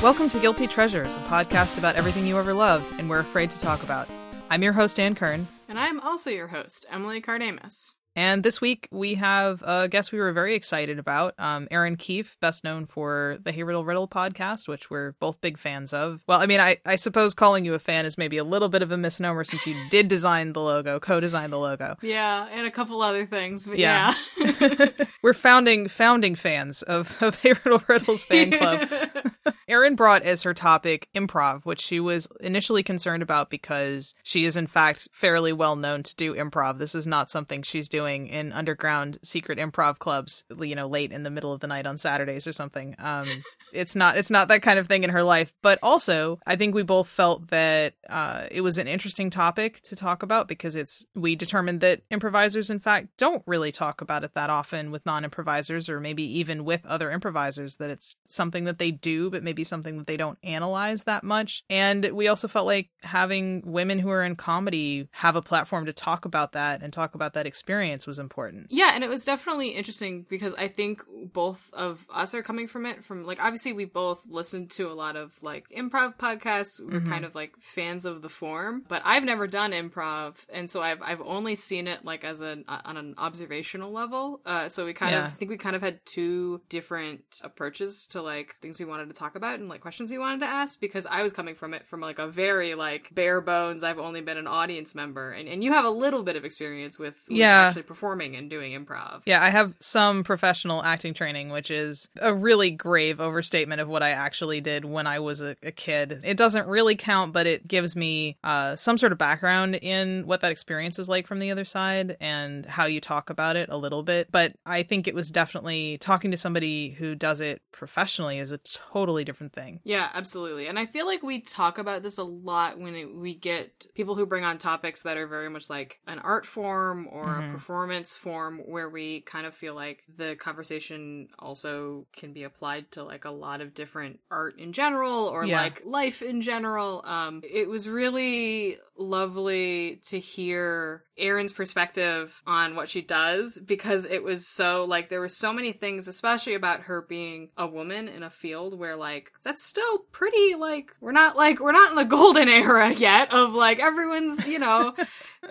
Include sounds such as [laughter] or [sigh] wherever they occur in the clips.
Welcome to Guilty Treasures, a podcast about everything you ever loved and were afraid to talk about. I'm your host, Ann Kern. And I'm also your host, Emily Cardamus. And this week we have a guest we were very excited about, um, Erin Keif, best known for the Hey Riddle Riddle podcast, which we're both big fans of. Well, I mean, I, I suppose calling you a fan is maybe a little bit of a misnomer since you did [laughs] design the logo, co-design the logo. Yeah, and a couple other things, but yeah. Yeah. [laughs] we're founding founding fans of, of Hey Riddle Riddle's fan club. [laughs] Erin brought as her topic improv, which she was initially concerned about because she is in fact fairly well known to do improv. This is not something she's doing in underground secret improv clubs, you know, late in the middle of the night on Saturdays or something. Um, [laughs] it's not it's not that kind of thing in her life. But also, I think we both felt that uh, it was an interesting topic to talk about because it's we determined that improvisers, in fact, don't really talk about it that often with non-improvisers or maybe even with other improvisers. That it's something that they do, but maybe something that they don't analyze that much. And we also felt like having women who are in comedy have a platform to talk about that and talk about that experience was important. Yeah, and it was definitely interesting because I think both of us are coming from it from like obviously we both listened to a lot of like improv podcasts. We're Mhm. kind of like fans of the form, but I've never done improv, and so I've I've only seen it like as an on an observational level. Uh, so we kind Yeah. of I think we kind of had two different approaches to like things we wanted to talk about and like questions we wanted to ask because I was coming from it from like a very like bare bones. I've only been an audience member, and and you have a little bit of experience with, with Yeah. actually performing and doing improv. Yeah, I have some professional acting training, which is a really grave overstatement of what I actually did when I was a, a kid. It doesn't really count, but it gives me uh, some sort of background in what that experience is like from the other side and how you talk about it a little bit. But I think it was definitely talking to somebody who does it professionally is a totally different thing. Yeah, absolutely. And I feel like we talk about this a lot when it, we get people who bring on topics that are very much like an art form or Mhm. a performance form where we kind of feel like the conversation also can be applied to like a lot of different art in general or Yeah. like life in general. Um it was really lovely to hear Erin's perspective on what she does because it was so like there were so many things especially about her being a woman in a field where like that's still pretty like we're not like we're not in the [laughs] golden era yet of like everyone's you know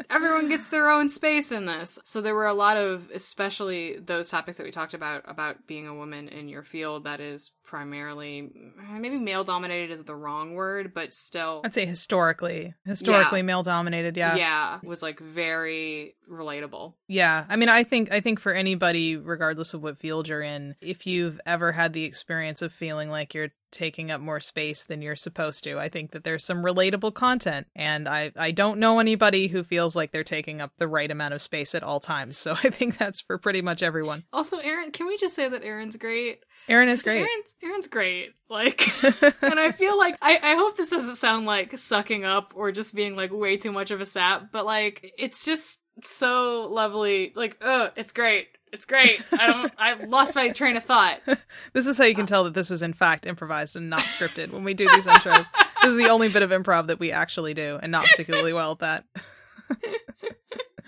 everyone gets their own space in this so there were a lot of especially those topics that we talked about about being a woman in your field that is primarily mm, maybe male dominated is the wrong word but still I'd say historically, historically male dominated. Yeah. yeah was like very relatable Yeah, I mean, I think I think for anybody, regardless of what field you're in, if you've ever had the experience of feeling like you're taking up more space than you're supposed to, I think that there's some relatable content, and I I don't know anybody who feels like they're taking up the right amount of space at all times. [laughs] So I think that's for pretty much everyone. also Erin, can we just say that Erin's great Erin is great. Aaron's, Erin's great like [laughs] and I feel like I, I hope this doesn't sound like sucking up or just being like way too much of a sap, but like it's just so lovely. Like, oh, it's great. It's great. I don't I lost my train of thought. [laughs] this is how you can tell that this is in fact improvised and not scripted when we do these intros. This is the only bit of improv that we actually do, and not particularly well at that. [laughs]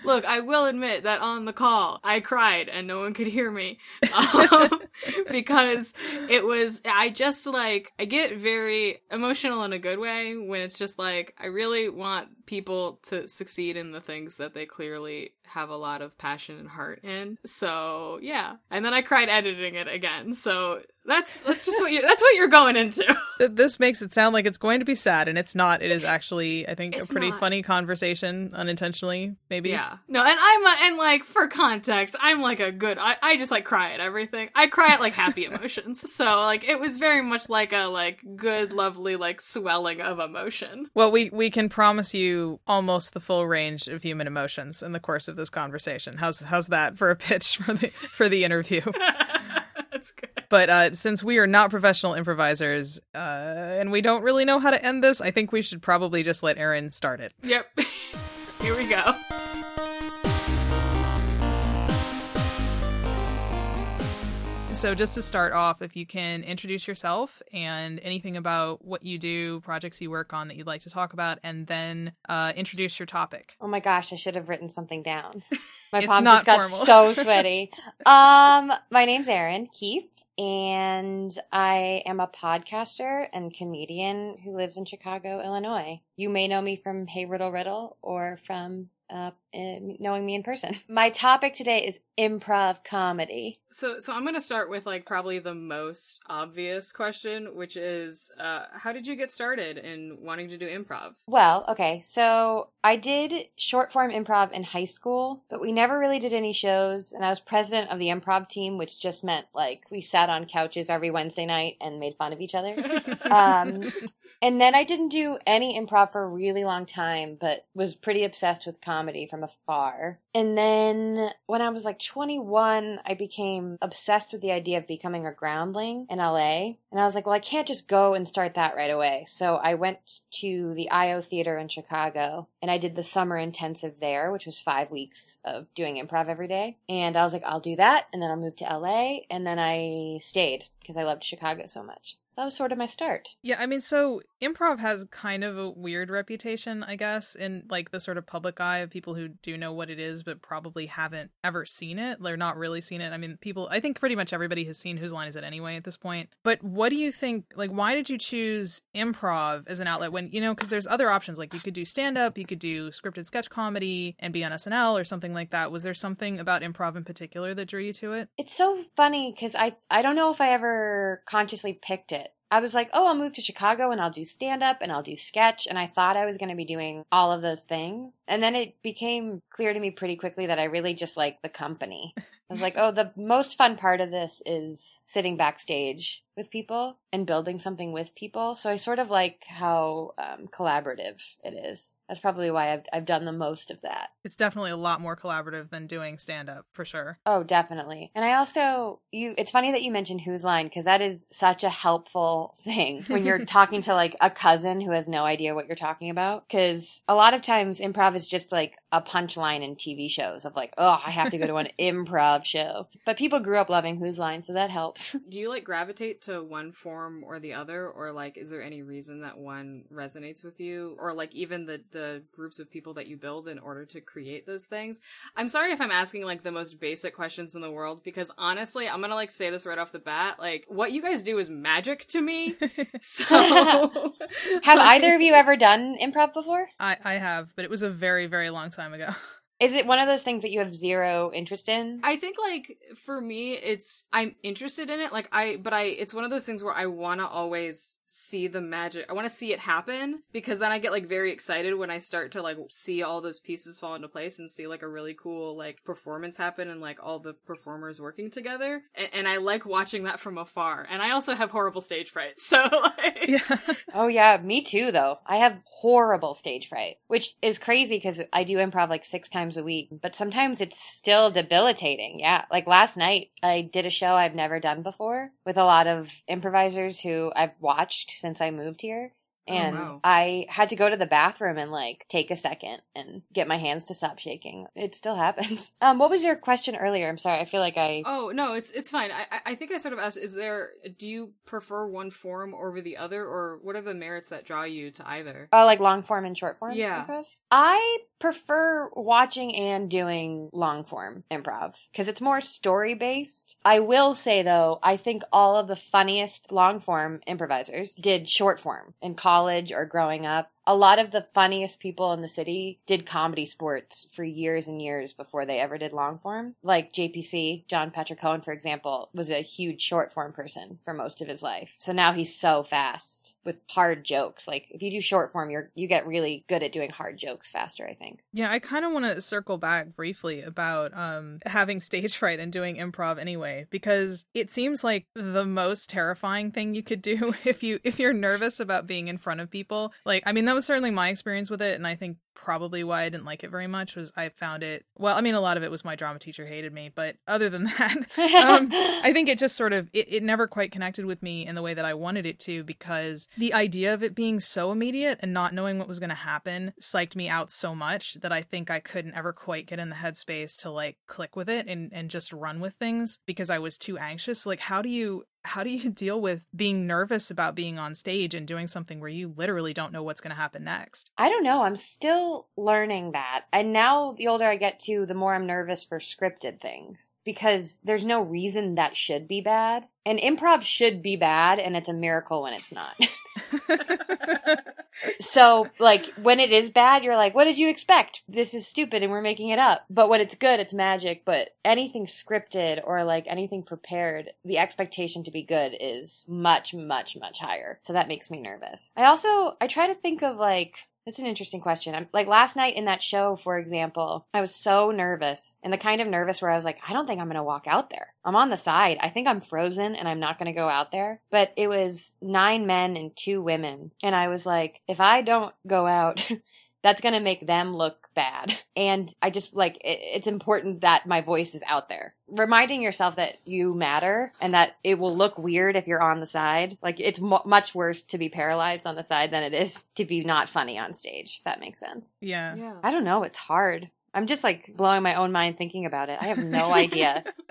Look, I will admit that on the call, I cried and no one could hear me. Um, [laughs] because it was, I just like, I get very emotional in a good way when it's just like, I really want people to succeed in the things that they clearly have a lot of passion and heart in. So, yeah. And then I cried editing it again. So, that's that's just what you that's what you're going into. [laughs] This makes it sound like it's going to be sad, and it's not. It is actually, I think, a pretty not. funny conversation, unintentionally, maybe. Yeah. No, and I'm a, and like for context, I'm like a good. I, I just like cry at everything. I cry at like happy [laughs] emotions. So like it was very much like a like good, lovely like swelling of emotion. Well, we we can promise you almost the full range of human emotions in the course of this conversation. How's how's that for a pitch for the for the interview? [laughs] That's good. But uh, since we are not professional improvisers uh, and we don't really know how to end this, I think we should probably just let Erin start it. Yep. [laughs] Here we go. So, just to start off, if you can introduce yourself and anything about what you do, projects you work on that you'd like to talk about, and then uh, introduce your topic. Oh my gosh, I should have written something down. [laughs] My palms just got formal. so [laughs] sweaty. um, my name's Erin Keif, and I am a podcaster and comedian who lives in Chicago, Illinois. You may know me from Hey Riddle Riddle or from uh, knowing me in person. [laughs] My topic today is improv comedy. So, so I'm going to start with like probably the most obvious question, which is, uh, how did you get started in wanting to do improv? Well, okay, so I did short form improv in high school, but we never really did any shows, and I was president of the improv team, which just meant like we sat on couches every Wednesday night and made fun of each other. [laughs] um, and then I didn't do any improv for a really long time, but was pretty obsessed with comedy from afar. And then when I was like 21, I became obsessed with the idea of becoming a groundling in LA. And I was like, well, I can't just go and start that right away. So I went to the IO Theater in Chicago and I did the summer intensive there, which was five weeks of doing improv every day. And I was like, I'll do that. And then I'll move to LA. And then I stayed because I loved Chicago so much. So that was sort of my start. Yeah, I mean, so improv has kind of a weird reputation, I guess, in like the sort of public eye of people who do know what it is, but probably haven't ever seen it. They're not really seen it. I mean, people, I think pretty much everybody has seen Whose Line Is It Anyway at this point. But what do you think, like, why did you choose improv as an outlet when, you know, because there's other options, like you could do stand up, you could do scripted sketch comedy and be on SNL or something like that. Was there something about improv in particular that drew you to it? It's so funny because I, I don't know if I ever consciously picked it. I was like, oh, I'll move to Chicago and I'll do stand up and I'll do sketch. And I thought I was going to be doing all of those things. And then it became clear to me pretty quickly that I really just like the company. I was like, oh, the most fun part of this is sitting backstage with people and building something with people. So I sort of like how um, collaborative it is. That's probably why I've I've done the most of that. It's definitely a lot more collaborative than doing stand up for sure. Oh, definitely. And I also you it's funny that you mentioned whose line because that is such a helpful thing [laughs] when you're talking to like a cousin who has no idea what you're talking about cuz a lot of times improv is just like a punchline in TV shows of like, "Oh, I have to go to an [laughs] improv show." But people grew up loving whose line, so that helps. [laughs] Do you like gravitate to one form or the other or like is there any reason that one resonates with you or like even the the the groups of people that you build in order to create those things. I'm sorry if I'm asking like the most basic questions in the world because honestly, I'm going to like say this right off the bat, like what you guys do is magic to me. [laughs] so Have like... either of you ever done improv before? I I have, but it was a very very long time ago. [laughs] Is it one of those things that you have zero interest in? I think like for me it's I'm interested in it like I but I it's one of those things where I want to always see the magic. I want to see it happen because then I get like very excited when I start to like see all those pieces fall into place and see like a really cool like performance happen and like all the performers working together. And, and I like watching that from afar. And I also have horrible stage fright. [laughs] So like yeah. [laughs] Oh yeah, me too though. I have horrible stage fright, which is crazy cuz I do improv like 6 times times a week, but sometimes it's still debilitating. Yeah. Like last night, I did a show I've never done before with a lot of improvisers who I've watched since I moved here. Oh, and oh, wow. I had to go to the bathroom and like take a second and get my hands to stop shaking. It still happens. [laughs] Um, what was your question earlier? I'm sorry. I feel like I. Oh no, it's it's fine. I I think I sort of asked: Is there? Do you prefer one form over the other, or what are the merits that draw you to either? Oh, like long form and short form. Yeah. Improv? I prefer watching and doing long form improv because it's more story based. I will say though, I think all of the funniest long form improvisers did short form in college or growing up a lot of the funniest people in the city did ComedySportz for years and years before they ever did long form. Like JPC, John Patrick Coan, for example, was a huge short form person for most of his life. So now he's so fast with hard jokes. Like if you do short form, you're you get really good at doing hard jokes faster, I think. Yeah, I kind of want to circle back briefly about um having stage [laughs] fright and doing improv anyway because it seems like the most terrifying thing you could do [laughs] if you if you're nervous about being in front of people. Like I mean that was certainly my experience with it, and I think probably why I didn't like it very much was I found it well, I mean a lot of it was my drama teacher hated me, but other than [laughs] that, um, [laughs] I think it just sort of it, it never quite connected with me in the way that I wanted it to because the idea of it being so immediate and not knowing what was going to happen psyched me out so much that I think I couldn't ever quite get in the headspace to like click with it and and just run with things because I was too anxious. Like how do you how do you [laughs] deal with being nervous about being on stage and doing something where you literally don't know what's going to happen next? I don't know. I'm still learning that. And now the older I get to, the more I'm nervous for scripted things because there's no reason that should be bad. And improv should be bad, and it's a miracle when it's not. [laughs] so, like, when it is bad, you're like, what did you expect? This is stupid and we're making it up. But when it's good, it's magic. But anything scripted or like anything prepared, the expectation to be good is much, much, much higher. So that makes me nervous. I also, I try to think of like, that's an interesting question. I'm like last night in that show, for example, I was so nervous and the kind of nervous where I was like, I don't think I'm going to walk out there. I'm on the side. I think I'm frozen and I'm not going to go out there. But it was nine men and two women. And I was like, if I don't go out, [laughs] that's going to make them look bad. [laughs] And I just like, it, it's important that my voice is out there. Reminding yourself that you matter and that it will look weird if you're on the side. Like, it's mo- much worse to be paralyzed on the side than it is to be not funny on stage, if that makes sense. Yeah. Yeah. I don't know. It's hard. I'm just like blowing my own mind thinking about it. I have no idea. [laughs]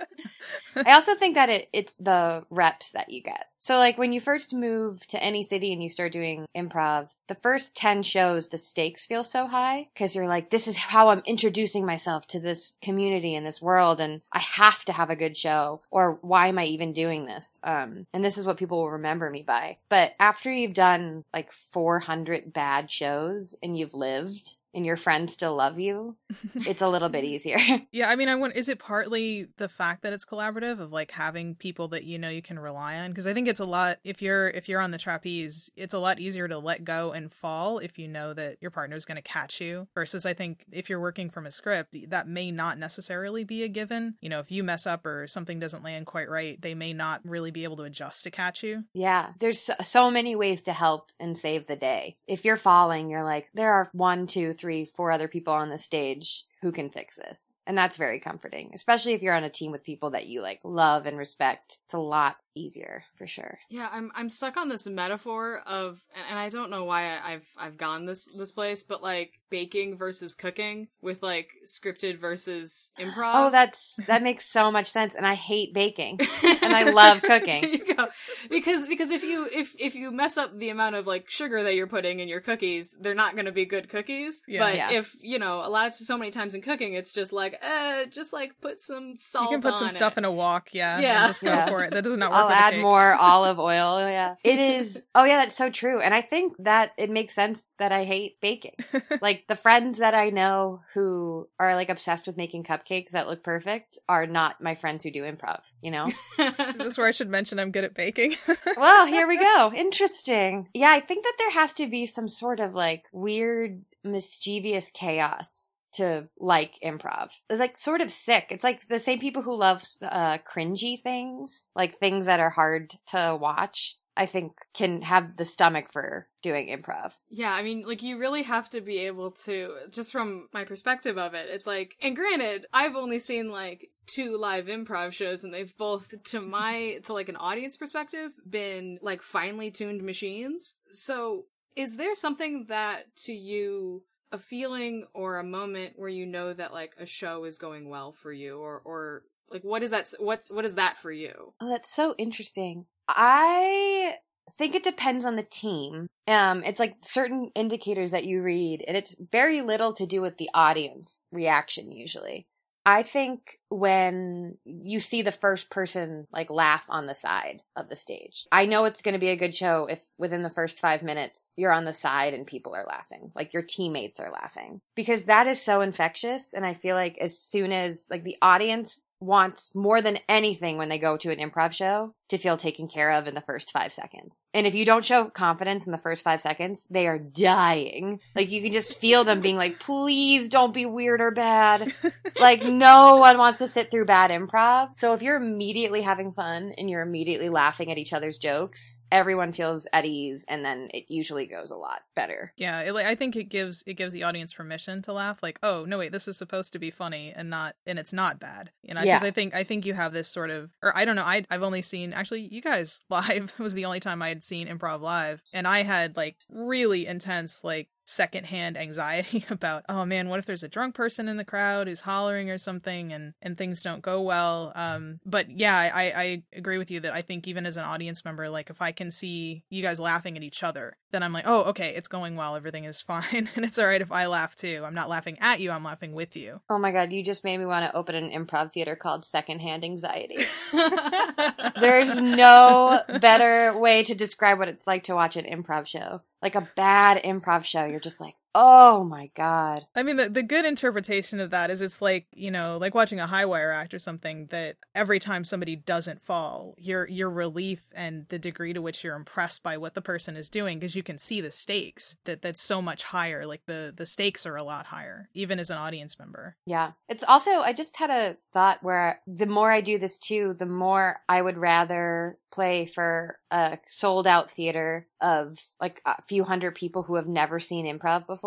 I also think that it, it's the reps that you get. So, like, when you first move to any city and you start doing improv, the first 10 shows, the stakes feel so high because you're like, this is how I'm introducing myself to this community and this world, and I have to have a good show, or why am I even doing this? Um, and this is what people will remember me by. But after you've done like 400 bad shows and you've lived, and your friends still love you, [laughs] it's a little bit easier. [laughs] Yeah, I mean, I want. Is it partly the fact that it's collaborative of like having people that you know you can rely on? Because I think it's a lot. If you're if you're on the trapeze, it's a lot easier to let go and fall if you know that your partner is going to catch you. Versus, I think if you're working from a script, that may not necessarily be a given. You know, if you mess up or something doesn't land quite right, they may not really be able to adjust to catch you. Yeah, there's so- so many ways to help and save the day. If you're falling, you're like, there are one, two, three, four other people on the stage who can fix this. And that's very comforting, especially if you're on a team with people that you like love and respect. It's a lot easier for sure. Yeah, I'm I'm stuck on this metaphor of, and- and I don't know why I've I've gone this this place, but like baking versus cooking with like scripted versus improv. Oh, that's that makes so much sense and I hate baking. and I love [laughs] cooking. There you go. Because because if you if if you mess up the amount of like sugar that you're putting in your cookies, they're not going to be good cookies. Yeah. But Yeah. if you know a lot of so many times in cooking, it's just like uh, just like put some salt. you can put some on stuff it. in a wok, yeah. Yeah. And just go Yeah. for it. That does not work. I'll add cake. more [laughs] olive oil. Yeah. It is. Oh, yeah, that's so true. And I think that it makes sense that I hate baking. [laughs] like the friends that I know who are like obsessed with making cupcakes that look perfect are not my friends who do improv, you know? [laughs] Is this where I should mention I'm good at baking? well, here we go. Interesting. Yeah, I think that there has to be some sort of like weird, mischievous chaos to like improv. It's like sort of sick. It's like the same people who love uh, cringy things, like things that are hard to watch. I think can have the stomach for doing improv. Yeah, I mean, like, you really have to be able to, just from my perspective of it, it's like, and granted, I've only seen like two live improv shows, and they've both, to my, to like an audience perspective, been like finely tuned machines. So, is there something that to you, a feeling or a moment where you know that like a show is going well for you, or, or, like what is that what's what is that for you Oh, that's so interesting. I think it depends on the team. Um, it's like certain indicators that you read, and it's very little to do with the audience reaction usually. I think when you see the first person like laugh on the side of the stage, I know it's going to be a good show if within the first five minutes you're on the side and people are laughing, like your teammates are laughing, because that is so infectious. And I feel like as soon as like the audience wants more than anything when they go to an improv show to feel taken care of in the first five seconds. And if you don't show confidence in the first five seconds, they are dying. Like you can just feel them being like, please don't be weird or bad. [laughs] like no one wants to sit through bad improv. So if you're immediately having fun and you're immediately laughing at each other's jokes, everyone feels at ease and then it usually goes a lot better. Yeah, it, like, I think it gives it gives the audience permission to laugh. Like, oh no, wait, this is supposed to be funny and not and it's not bad. You know, because Yeah. I think I think you have this sort of, or I don't know, I I've only seen actually you guys [laughs] live was the only time I had seen improv live, and I had like really intense like secondhand anxiety [laughs] about, oh man, what if there's a drunk person in the crowd who's hollering or something and, and things don't go well. Um, but yeah, I, I agree with you that I think even as an audience member, like if I can see you guys laughing at each other, then I'm like, oh, okay, it's going well. Everything is [laughs] fine. and it's all right if I laugh too. I'm not laughing at you. I'm laughing with you. Oh my God, you just made me want to open an improv theater called Secondhand Anxiety. [laughs] There's no better way to describe what it's like to watch an improv show. Like a bad improv show. You're just like, Oh my god. I mean the the good interpretation of that is it's like, you know, like watching a high wire act or something that every time somebody doesn't fall, your your relief and the degree to which you're impressed by what the person is doing because you can see the stakes that that's so much higher. Like the the stakes are a lot higher even as an audience member. Yeah. It's also I just had a thought where the more I do this too, the more I would rather play for a sold out theater of like a few hundred people who have never seen improv before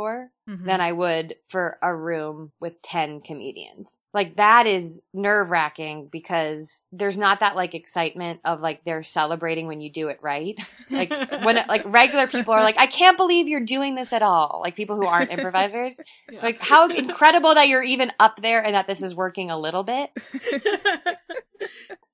mm-hmm. than I would for a room with 10 comedians. Like that is nerve wracking because there's not that like excitement of like they're celebrating when you do it right. [laughs] Like when like regular people are like, I can't believe you're doing this at all. Like people who aren't improvisers. Yeah. Like how incredible that you're even up there and that this is working a little bit. [laughs]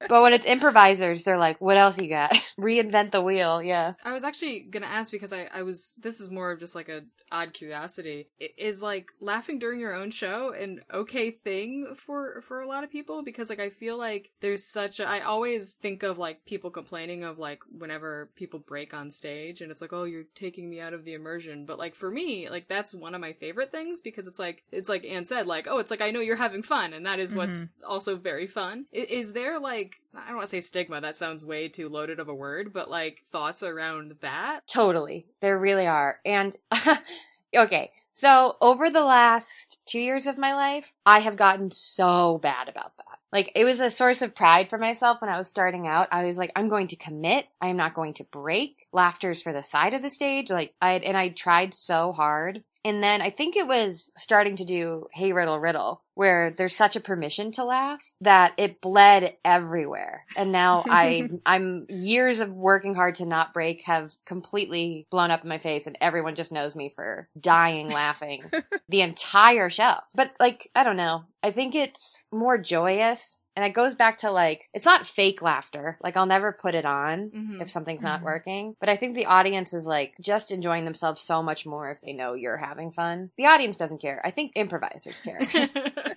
but when it's improvisers, they're like, "What else you got? [laughs] Reinvent the wheel." Yeah. I was actually gonna ask because I I was this is more of just like a odd curiosity. Is like laughing during your own show an okay thing for for a lot of people because like I feel like there's such a I always think of like people complaining of like whenever people break on stage and it's like, "Oh, you're taking me out of the immersion." But like for me, like that's one of my favorite things because it's like it's like Anne said like, "Oh, it's like I know you're having fun and that is what's mm-hmm. also very fun." Is there like I don't want to say stigma, that sounds way too loaded of a word, but like thoughts around that? Totally. There really are. And [laughs] okay, so over the last two years of my life, I have gotten so bad about that. Like it was a source of pride for myself when I was starting out. I was like, I'm going to commit. I am not going to break. Laughter's for the side of the stage. Like I and I tried so hard. And then I think it was starting to do Hey Riddle Riddle, where there's such a permission to laugh that it bled everywhere. And now [laughs] I, I'm years of working hard to not break have completely blown up in my face and everyone just knows me for dying laughing [laughs] the entire show. But like, I don't know. I think it's more joyous and it goes back to like, it's not fake laughter. Like, I'll never put it on mm-hmm. if something's not mm-hmm. working. But I think the audience is like just enjoying themselves so much more if they know you're having fun. The audience doesn't care. I think improvisers care. [laughs] [laughs]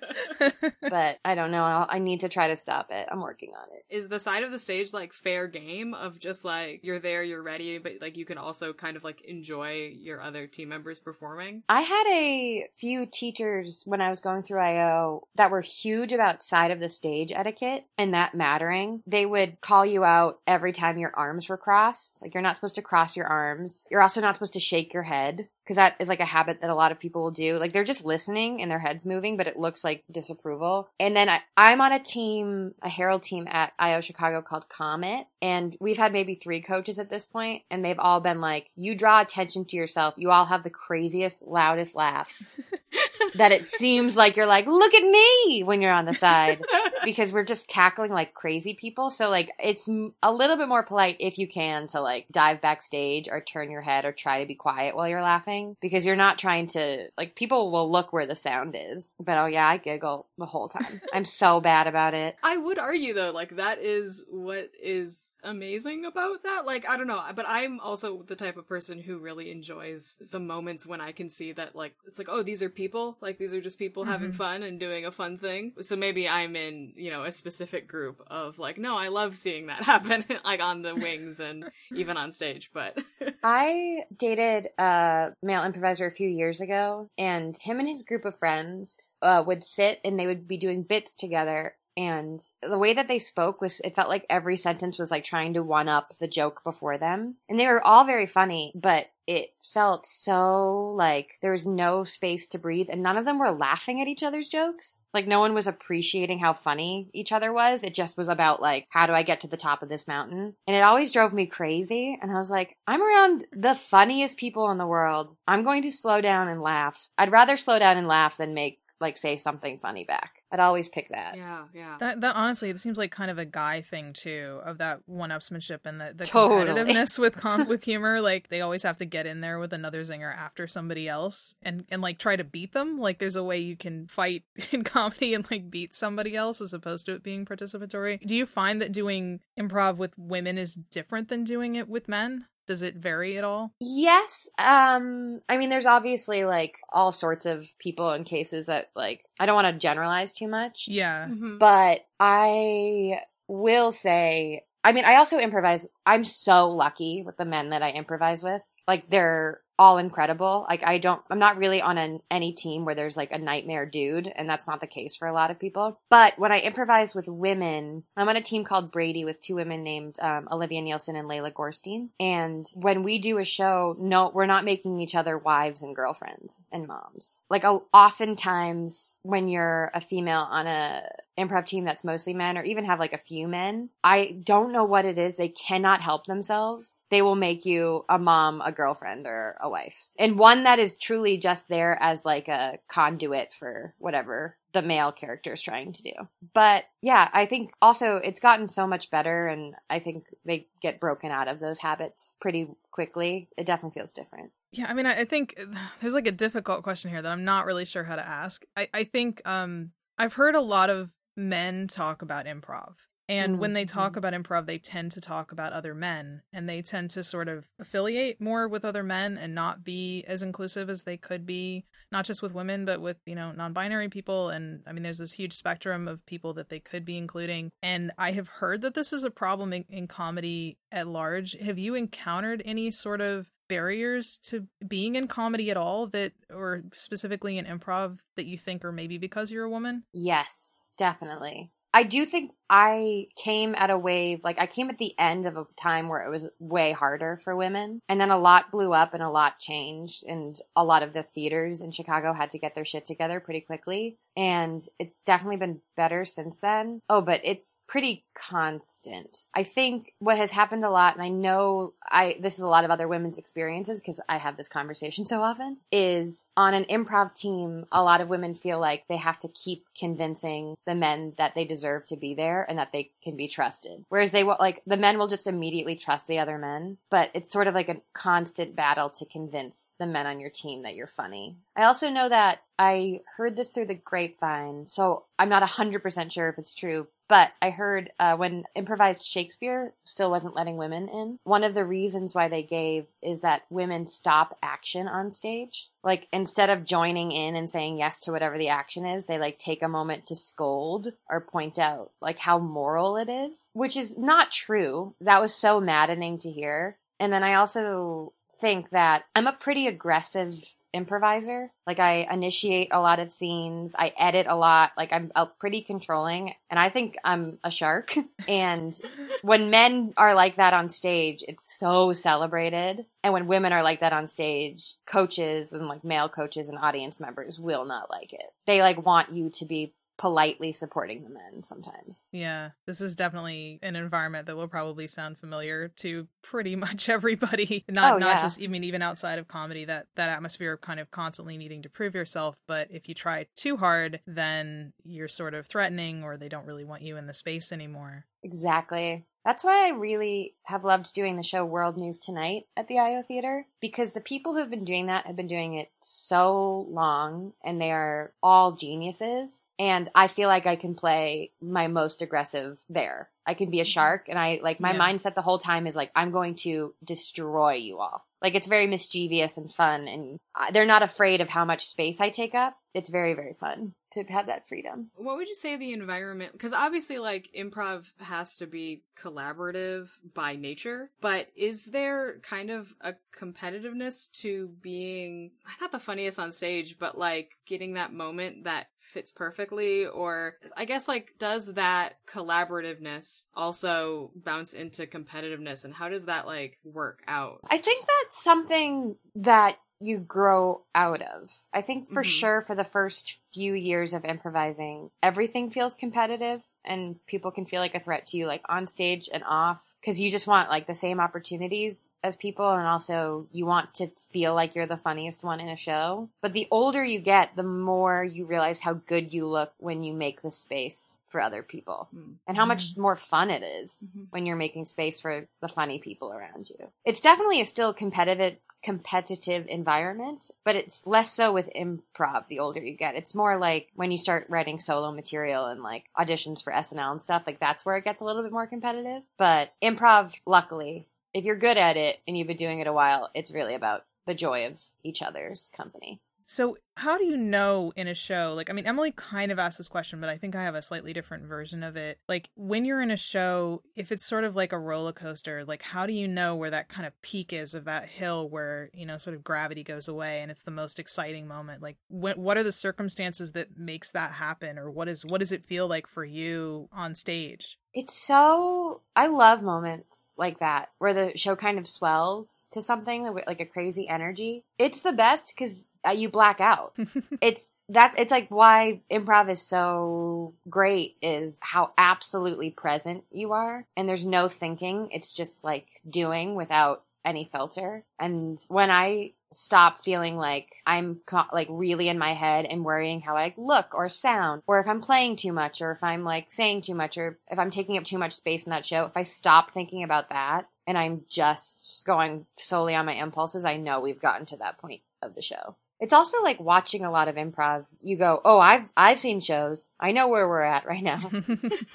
but I don't know. I'll, i need to try to stop it. I'm working on it. Is the side of the stage like fair game of just like you're there, you're ready, but like you can also kind of like enjoy your other team members performing? I had a few teachers when I was going through IO that were huge about side of the stage stage etiquette and that mattering, they would call you out every time your arms were crossed. Like you're not supposed to cross your arms. You're also not supposed to shake your head because that is like a habit that a lot of people will do. Like they're just listening and their heads moving, but it looks like disapproval. And then I, I'm on a team, a Herald team at IO Chicago called Comet. And we've had maybe three coaches at this point, and they've all been like, you draw attention to yourself. You all have the craziest, loudest laughs [laughs] that it seems like you're like, look at me when you're on the side [laughs] because we're just cackling like crazy people. So like it's a little bit more polite if you can to like dive backstage or turn your head or try to be quiet while you're laughing laughing because you're not trying to like people will look where the sound is. But oh yeah, I giggle the whole time. [laughs] I'm so bad about it. I would argue though, like that is what is amazing about that. Like I don't know, but I'm also the type of person who really enjoys the moments when I can see that like it's like oh these are people, like these are just people mm-hmm. having fun and doing a fun thing. So maybe I'm in you know a specific group of like no, I love seeing that [laughs] happen like on the wings and even on stage. But I dated a male improviser a few years ago, and him and his group of friends uh, would sit and they would be doing bits together and the way that they spoke was it felt like every sentence was like trying to one up the joke before them. And they were all very funny but it felt so like there was no space to breathe and none of them were laughing at each other's jokes. Like no one was appreciating how funny each other was. It just was about like how do i get to the top of this mountain? And it always drove me crazy and i was like i'm around the funniest people in the world. I'm going to slow down and laugh. I'd rather slow down and laugh than make like say something funny back. I'd always pick that. Yeah, yeah. That that honestly, it seems like kind of a guy thing too, of that one-upsmanship and the, the Totally. competitiveness with com- [laughs] with humor. Like they always have to get in there with another zinger after somebody else, and and like try to beat them. Like there's a way you can fight [laughs] in comedy and like beat somebody else as opposed to it being participatory. Do you find that doing improv with women is different than doing it with men? Does it vary at all? Yes. Um I mean there's obviously like all sorts of people and cases that like I don't want to generalize too much. Yeah. Mhm. But I will say I mean I also improvise I'm so lucky with the men that I improvise with. Like they're all incredible. Like I don't I'm not really on an any team where there's like a nightmare dude and that's not the case for a lot of people. But when I improvise with women, I'm on a team called Brady with two women named um, Olivia Nielsen and Layla Gorstein. And when we do a show, no, we're not making each other wives and girlfriends and moms. Like a, oftentimes when you're a female on a improv team that's mostly men or even have like a few men, I don't know what it is. They cannot help themselves. They will make you a mom, a girlfriend, or a wife. And one that is truly just there as like a conduit for whatever the male character is trying to do. But yeah, I think also it's gotten so much better and I think they get broken out of those habits pretty quickly. It definitely feels different. Yeah, I mean, I, think [sighs] there's like a difficult question here that I'm not really sure how to ask. I, I think um, I've heard a lot of men talk about improv. And when they talk Mhm. about improv, they tend to talk about other men and they tend to sort of affiliate more with other men and not be as inclusive as they could be, not just with women, but with, you know, non binary people. And I mean, there's this huge spectrum of people that they could be including. And I have heard that this is a problem in, in comedy at large. Have you encountered any sort of barriers to being in comedy at all that, or specifically in improv, that you think are maybe because you're a woman? Yes, definitely. I do think I came at a wave, like I came at the end of a time where it was way harder for women. And then a lot blew up and a lot changed. And a lot of the theaters in Chicago had to get their shit together pretty quickly. And it's definitely been better since then. Oh, but it's pretty constant. I think what has happened a lot, and I know I, this is a lot of other women's experiences because I have this conversation so often, is on an improv team, a lot of women feel like they have to keep convincing the men that they deserve to be there and that they can be trusted. Whereas they will, like, the men will just immediately trust the other men, but it's sort of like a constant battle to convince the men on your team that you're funny. I also know that I heard this through the grapevine, so I'm not 100% sure if it's true, but I heard uh, when improvised Shakespeare still wasn't letting women in, one of the reasons why they gave is that women stop action on stage. Like instead of joining in and saying yes to whatever the action is, they like take a moment to scold or point out like how moral it is, which is not true. That was so maddening to hear. And then I also think that I'm a pretty aggressive improviser. Like I initiate a lot of scenes, I edit a lot. Like I'm uh, pretty controlling, and I think I'm a shark. [laughs] and when men are like that on stage, it's so celebrated. And when women are like that on stage, coaches and like male coaches and audience members will not like it. They like want you to be politely supporting the men sometimes. Yeah, this is definitely an environment that will probably sound familiar to pretty [laughs] much everybody. Not Oh, not yeah. just mean even outside of comedy that that atmosphere of kind of constantly needing to prove yourself, but if you try too hard, then you're sort of threatening or they don't really want you in the space anymore. Exactly. That's why I really have loved doing the show World News Tonight at the IO Theater because the people who've been doing that have been doing it so long and they are all geniuses. And I feel like I can play my most aggressive there. I can be a mm-hmm. shark and I like my Yeah. mindset the whole time is like, I'm going to destroy you all. Like it's very mischievous and fun and they're not afraid of how much space I take up. It's very, very fun to have that freedom. What would you say the environment? Because obviously, like improv has to be collaborative by nature, but is there kind of a competitiveness to being not the funniest on stage, but like getting that moment that fits perfectly? Or I guess like does that collaborativeness also bounce into competitiveness, and how does that like work out? I think that's something that you grow out of. I think for Mhm. sure for the first few years of improvising, everything feels competitive and people can feel like a threat to you, like on stage and off. Because you just want like the same opportunities as people and also you want to feel like you're the funniest one in a show. But the older you get, the more you realize how good you look when you make the space for other people Mm. and how much more fun it is Mhm. when you're making space for the funny people around you. It's definitely a still competitive competitive environment, but it's less so with improv the older you get. It's more like when you start writing solo material and like auditions for SNL and stuff, like that's where it gets a little bit more competitive. But improv, luckily, if you're good at it and you've been doing it a while, it's really about the joy of each other's company. So, how do you know in a show? Like, I mean, Emily kind of asked this question, but I think I have a slightly different version of it. Like, when you're in a show, if it's sort of like a roller coaster, like, how do you know where that kind of peak is of that hill where, you know, sort of gravity goes away and it's the most exciting moment? Like, what, what are the circumstances that makes that happen? Or what is, what does it feel like for you on stage? It's so I love moments like that where the show kind of swells to something like a crazy energy. It's the best because uh, you black out. [laughs] it's that it's like why improv is so great is how absolutely present you are and there's no thinking. It's just like doing without any filter. And when I stop feeling like I'm co- like really in my head and worrying how I look or sound, or if I'm playing too much, or if I'm like saying too much, or if I'm taking up too much space in that show, if I stop thinking about that and I'm just going solely on my impulses, I know we've gotten to that point of the show. It's also like watching a lot of improv. You go, "Oh, I've I've seen shows. I know where we're at right now." [laughs] [laughs]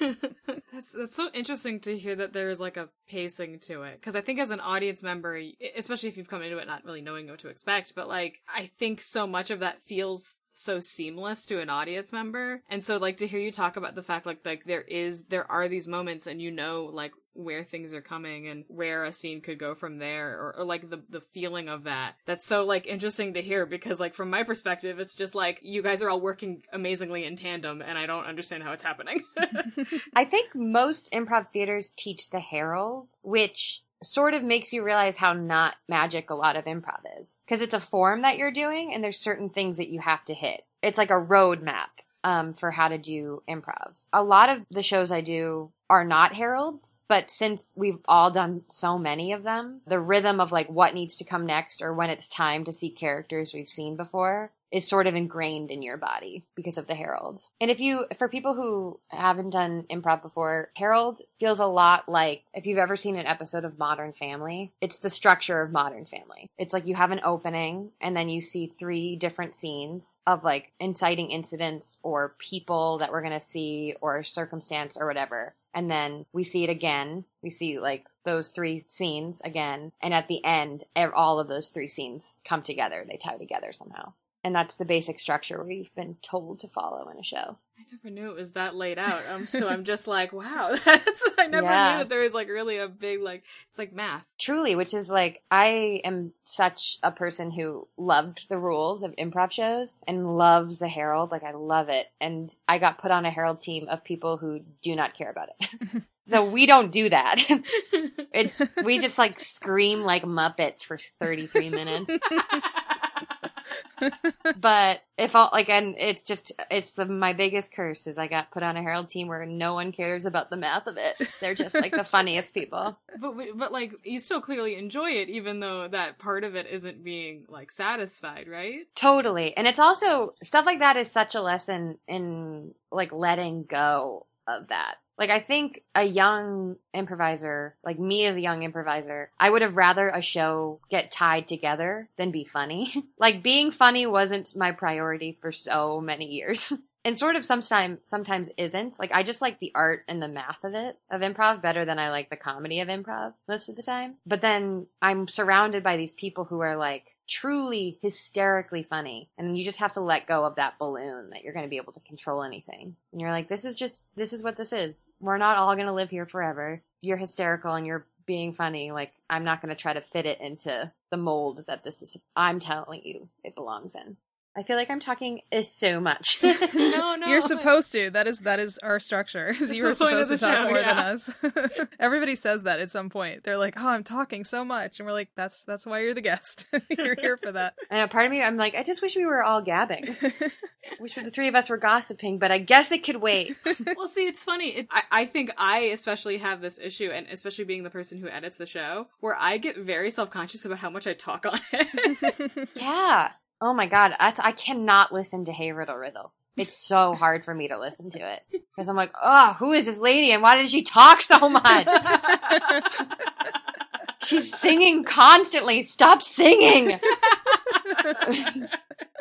that's that's so interesting to hear that there is like a pacing to it because I think as an audience member, especially if you've come into it not really knowing what to expect, but like I think so much of that feels so seamless to an audience member and so like to hear you talk about the fact like like there is there are these moments and you know like where things are coming and where a scene could go from there or, or like the the feeling of that that's so like interesting to hear because like from my perspective it's just like you guys are all working amazingly in tandem and i don't understand how it's happening [laughs] I think most improv theaters teach the Herald, which sort of makes you realize how not magic a lot of improv is. Because it's a form that you're doing, and there's certain things that you have to hit. It's like a roadmap um, for how to do improv. A lot of the shows I do are not heralds, but since we've all done so many of them, the rhythm of like what needs to come next or when it's time to see characters we've seen before is sort of ingrained in your body because of the heralds. And if you, for people who haven't done improv before, herald feels a lot like if you've ever seen an episode of Modern Family, it's the structure of Modern Family. It's like you have an opening and then you see three different scenes of like inciting incidents or people that we're going to see or circumstance or whatever. And then we see it again. We see like those three scenes again. And at the end, all of those three scenes come together. They tie together somehow. And that's the basic structure you've been told to follow in a show. I never knew it was that laid out. Um, so I'm just like, wow, [laughs] that's I never Yeah. knew that there was like really a big like it's like math. Truly, which is like, I am such a person who loved the rules of improv shows and loves the Herald. Like, I love it. And I got put on a Herald team of people who do not care about it. [laughs] so we don't do that. [laughs] it's, we just like scream like Muppets for 33 minutes. [laughs] but if all like and it's just it's the, my biggest curse is i got put on a herald team where no one cares about the math of it. They're just like the funniest people. [laughs] But but like you still clearly enjoy it, even though that part of it isn't being like satisfied, right? totally. And it's also stuff like that is such a lesson in like letting go of that like i think a young improviser like me as a young improviser i would have rather a show get tied together than be funny. [laughs] Like being funny wasn't my priority for so many years. [laughs] And sort of sometimes sometimes isn't. Like i just like the art and the math of it of improv better than i like the comedy of improv most of the time. But then i'm surrounded by these people who are like truly hysterically funny. And you just have to let go of that balloon that you're going to be able to control anything. And you're like this is just this is what this is. We're not all going to live here forever. You're hysterical and you're being funny. Like i'm not going to try to fit it into the mold that this is i'm telling you it belongs in I feel like I'm talking is so much. [laughs] no, [laughs] no. You're supposed to. That is that is our structure. [laughs] Is you were the point of supposed to talk show, more than us. Everybody says that at some point. They're like, "Oh, I'm talking so much," and we're like, "That's that's why you're the guest. you're here for that." and a part of me, I'm like, I just wish we were all gabbing. wish the three of us were gossiping, but I guess it could wait. well, see, it's funny. It, I, I think I especially have this issue, and especially being the person who edits the show, where I get very self conscious about how much I talk on it. Yeah. Oh my god, that's, I cannot listen to Hey Riddle Riddle. It's so hard for me to listen to it [laughs] because I'm like, oh, who is this lady and why does she talk so much? [laughs] She's singing constantly. Stop singing. [laughs]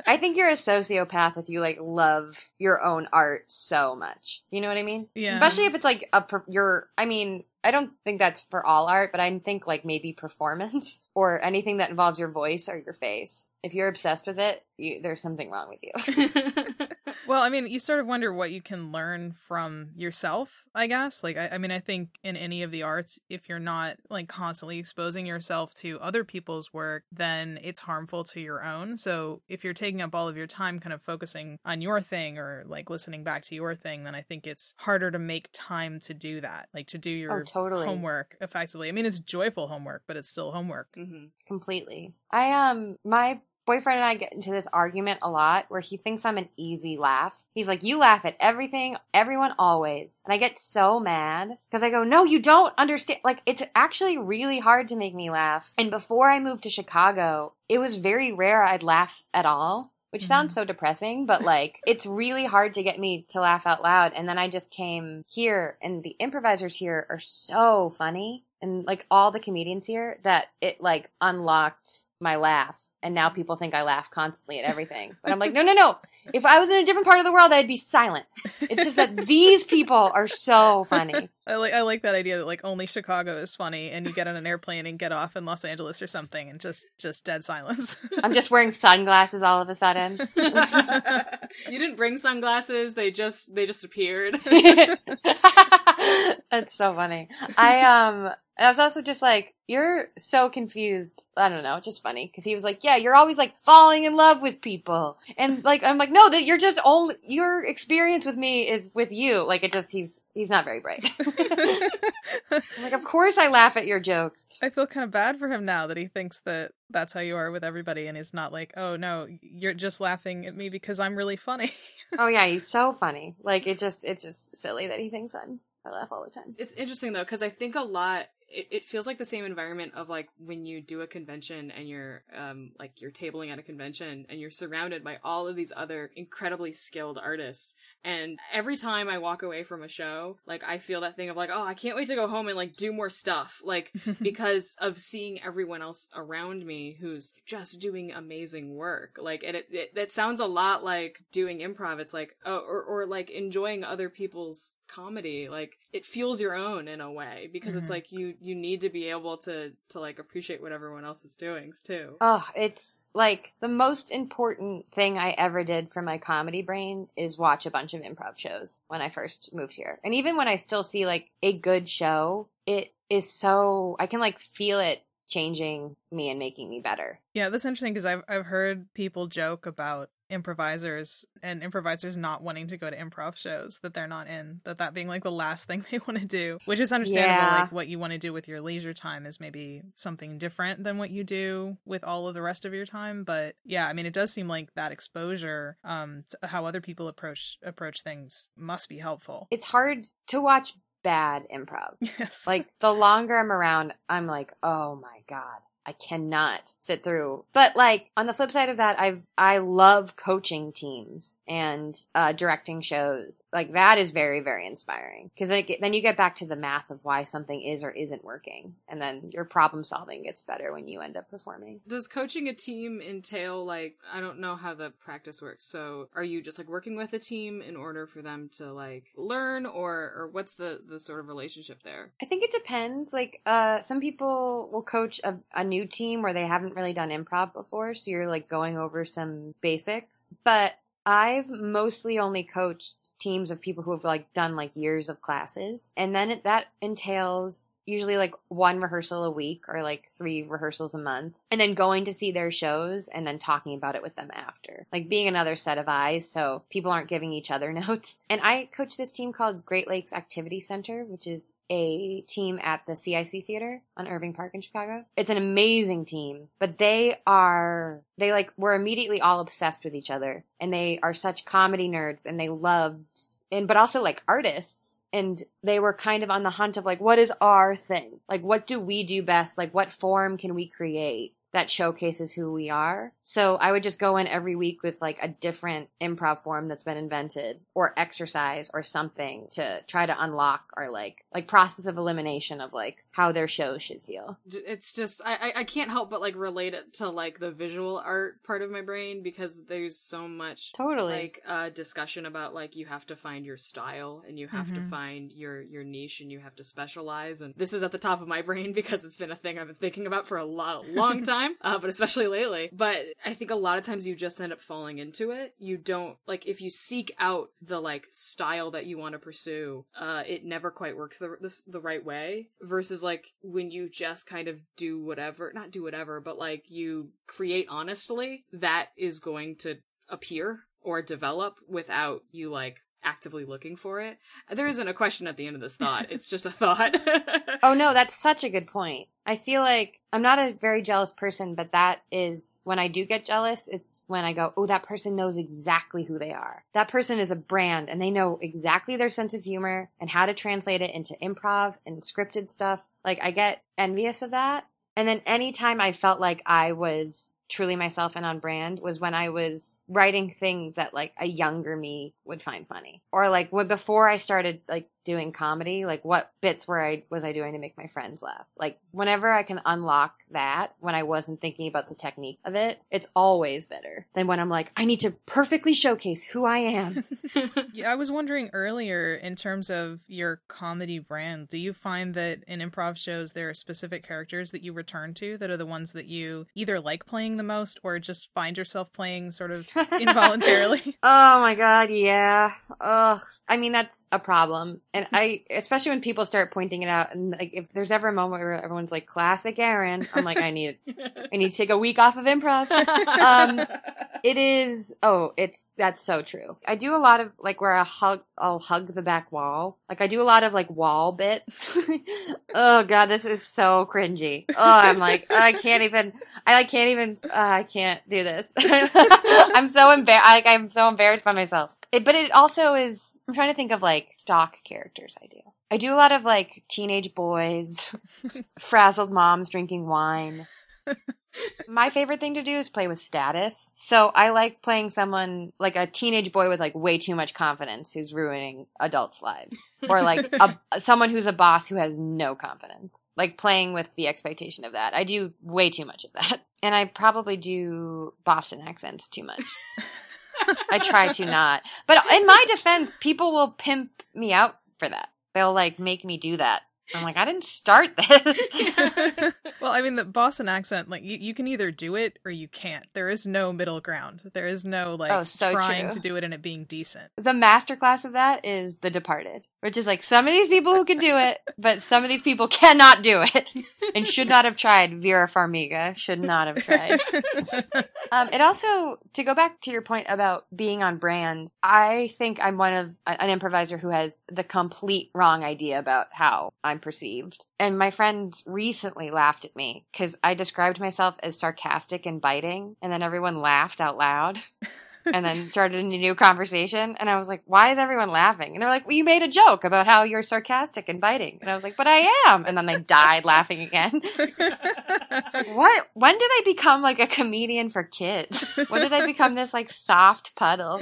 I think you're a sociopath if you like love your own art so much. You know what I mean? Yeah. Especially if it's like a your. I mean, I don't think that's for all art, but I think like maybe performance [laughs] or anything that involves your voice or your face. If you're obsessed with it, you, there's something wrong with you. [laughs] Well, I mean, you sort of wonder what you can learn from yourself, I guess. Like, I, I mean, I think in any of the arts, if you're not like constantly exposing yourself to other people's work, then it's harmful to your own. So if you're taking up all of your time kind of focusing on your thing or like listening back to your thing, then I think it's harder to make time to do that, like to do your Oh, totally. homework effectively. I mean, it's joyful homework, but it's still homework. hmm Completely. I um my boyfriend and I get into this argument a lot where he thinks I'm an easy laugh. He's like, "You laugh at everything, everyone always." And I get so mad because I go, "No, you don't understand. Like it's actually really hard to make me laugh." And before I moved to Chicago, it was very rare I'd laugh at all. Which Mhm. sounds so depressing, but like [laughs] it's really hard to get me to laugh out loud. And then I just came here, and the improvisers here are so funny, and like all the comedians here, that it like unlocked my laugh. And now people think I laugh constantly at everything. But I'm like, no, no, no. If I was in a different part of the world, I'd be silent. It's just that these people are so funny. I like I like that idea that like only Chicago is funny, and you get on an airplane and get off in Los Angeles or something, and just just dead silence. [laughs] I'm just wearing sunglasses all of a sudden. [laughs] you didn't bring sunglasses; they just they just appeared. [laughs] That's so funny. I um I was also just like, you're so confused. I don't know, it's just funny because he was like, yeah, you're always like falling in love with people, and like I'm like, no, that you're just only your experience with me is with you. Like it just he's he's not very bright. [laughs] I'm like, of course I laugh at your jokes. I feel kind of bad for him now that he thinks that that's how you are with everybody, and is not like, oh no, you're just laughing at me because I'm really funny. Oh yeah, [laughs] he's so funny. Like it just it's just silly that he thinks I'm I laugh all the time. It's interesting though, because I think a lot. It, it feels like the same environment of like when you do a convention and you're um like you're tabling at a convention and you're surrounded by all of these other incredibly skilled artists. And every time I walk away from a show, like I feel that thing of like, oh, I can't wait to go home and like do more stuff, like [laughs] because of seeing everyone else around me who's just doing amazing work. Like it, it, it that sounds a lot like doing improv. It's like oh, or or like enjoying other people's comedy like it fuels your own in a way because it's Mhm. like you you need to be able to to like appreciate what everyone else is doing too Oh, it's like the most important thing I ever did for my comedy brain is watch a bunch of improv shows when I first moved here. And even when I still see like a good show, it is so I can like feel it changing me and making me better. yeah, that's interesting because I've I've heard people joke about improvisers and improvisers not wanting to go to improv shows that they're not in that that being like the last thing [laughs] they want to do which is understandable Yeah. like what you want to do with your leisure time is maybe something different than what you do with all of the rest of your time but yeah i mean it does seem like that exposure um to how other people approach approach things must be helpful It's hard to watch bad improv. [laughs] yes Like the longer I'm around, I'm like, "Oh my god, I cannot sit through. But like on the flip side of that, I I love coaching teams and uh, directing shows. Like that is very very inspiring because then you get back to the math of why something is or isn't working, and then your problem solving gets better when you end up performing. does coaching a team entail like i don't know how the practice works so are you just like working with a team in order for them to like learn or or what's the the sort of relationship there I think it depends. Like, uh, some people will coach a, a new team where they haven't really done improv before, so you're like going over some basics. But I've mostly only coached teams of people who have like done like years of classes, and then it, that entails usually like one rehearsal a week or like three rehearsals a month, and then going to see their shows and then talking about it with them after. Like being another set of eyes so people aren't giving each other [laughs] notes. And I coach this team called Great Lakes Activity Center, which is a team at the CIC Theater on Irving Park in Chicago. It's an amazing team, but they are, they like, were immediately all obsessed with each other and they are such comedy nerds and they loved, and, but also like artists and they were kind of on the hunt of like what is our thing? Like what do we do best? Like what form can we create that showcases who we are. So I would just go in every week with like a different improv form that's been invented or exercise or something to try to unlock our like like process of elimination of like how their show should feel. It's just I I can't help but like relate it to like the visual art part of my brain because there's so much totally like uh discussion about like you have to find your style and you have mm-hmm. to find your your niche and you have to specialize and this is at the top of my brain [laughs] because it's been a thing I've been thinking about for a long long [laughs] time time, uh, but especially lately. But I think a lot of times you just end up falling into it. You don't like if you seek out the like style that you want to pursue, uh, it never quite works the, the the right way. Versus like when you just kind of do whatever, not do whatever, but like you create honestly, that is going to appear or develop without you like actively looking for it. There isn't a question at the end of this thought. [laughs] It's just a thought. [laughs] oh no, that's such a good point. I feel like I'm not a very jealous person, but that is when I do get jealous, it's when I go, oh, that person knows exactly who they are. That person is a brand and they know exactly their sense of humor and how to translate it into improv and scripted stuff. Like I get envious of that. And then anytime I felt like I was truly myself and on brand was when I was writing things that like a younger me would find funny. Or like when before I started like doing comedy, like what bits were I was I doing to make my friends laugh? Like whenever I can unlock that when I wasn't thinking about the technique of it, it's always better than when I'm like, I need to perfectly showcase who I am. [laughs] [laughs] yeah, I was wondering earlier in terms of your comedy brand, do you find that in improv shows there are specific characters that you return to that are the ones that you either like playing the most or just find yourself playing sort of [laughs] involuntarily? oh my god, yeah. Ugh. I mean, that's a problem. And I, especially when people start pointing it out and like, if there's ever a moment where everyone's like, classic Erin, I'm like, I need, I need to take a week off of improv. Um, it is, oh, it's, that's so true. I do a lot of like where I hug, I'll hug the back wall. Like I do a lot of like wall bits. [laughs] oh god, this is so cringy. Oh, I'm like, I can't even, I like can't even, uh, I can't do this. [laughs] I'm so embarrassed. I'm so embarrassed by myself. It, but it also is, I'm trying to think of like stock characters I do. I do a lot of like teenage boys, [laughs] frazzled moms drinking wine. [laughs] My favorite thing to do is play with status. So I like playing someone like a teenage boy with like way too much confidence who's ruining adults' lives. Or like [laughs] a, someone who's a boss who has no confidence. Like playing with the expectation of that. I do way too much of that. And I probably do Boston accents too much. [laughs] I try to not. But in my defense, people will pimp me out for that. They'll like make me do that. I'm like, I didn't start this. [laughs] well, I mean, the Boston accent, like, you, you can either do it or you can't. There is no middle ground. There is no, like, oh, so trying true. to do it and it being decent. The masterclass of that is The Departed, which is like some of these people who can do it, but some of these people cannot do it [laughs] and should not have tried. Vera Farmiga should not have tried. [laughs] um, it also, to go back to your point about being on brand, I think I'm one of an improviser who has the complete wrong idea about how I'm I'm perceived. And my friends recently laughed at me because I described myself as sarcastic and biting, and then everyone laughed out loud. [laughs] and then started a new conversation. And I was like, why is everyone laughing? And they're like, well, you made a joke about how you're sarcastic and biting. And I was like, but I am. And then they died laughing again. [laughs] what? When did I become like a comedian for kids? When did I become this like soft puddle?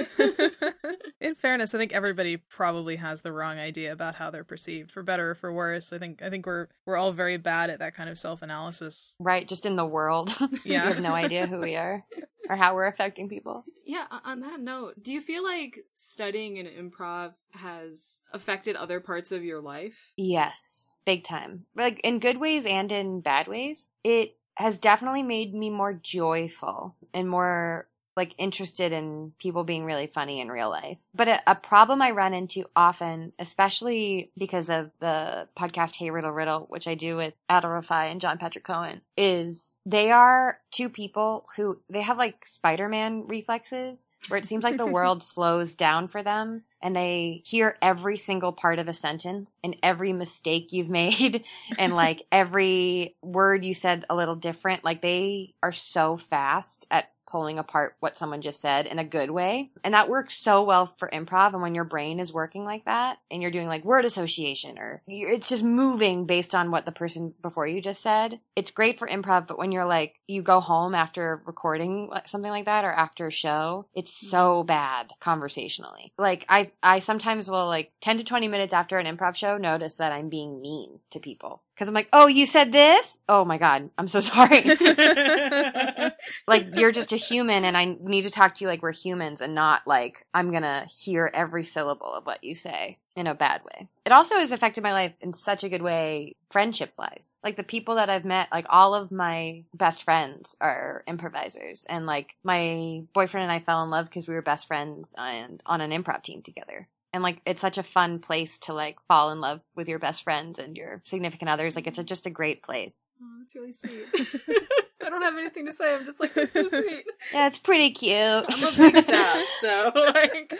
In fairness, I think everybody probably has the wrong idea about how they're perceived, for better or for worse. I think I think we're we're all very bad at that kind of self analysis. Right, just in the world. [laughs] Yeah. we have no idea who we are or how we're affecting people. Yeah, on that note, do you feel like studying in improv has affected other parts of your life? Yes, big time. Like in good ways and in bad ways. It has definitely made me more joyful and more like interested in people being really funny in real life. But a, a problem I run into often, especially because of the podcast Hey Riddle Riddle, which I do with Adal Rifai and John Patrick Coan, is they are two people who they have like Spider-Man reflexes where it seems like the world [laughs] slows down for them and they hear every single part of a sentence and every mistake you've [laughs] made and like every word you said a little different like they are so fast at pulling apart what someone just said in a good way. And that works so well for improv. And when your brain is working like that and you're doing like word association or it's just moving based on what the person before you just said, it's great for improv. But when you're like, you go home after recording something like that or after a show, it's mm-hmm. so bad conversationally. Like I, I sometimes will like 10 to 20 minutes after an improv show notice that I'm being mean to people because I'm like, oh, you said this? Oh my God, I'm so [laughs] sorry. [laughs] like, you're just a human and I need to talk to you like we're humans and not like I'm going to hear every syllable of what you say in a bad way. It also has affected my life in such a good way, friendship wise. Like, the people that I've met, like, all of my best friends are improvisers. And like, my boyfriend and I fell in love because we were best friends and on an improv team together and like it's such a fun place to like fall in love with your best friends and your significant others. Like it's a, just a great place. Oh it's really sweet. [laughs] I don't have anything to say. I'm just like that's so [laughs] sweet. Yeah it's pretty cute. I'm a big [laughs] sap so like.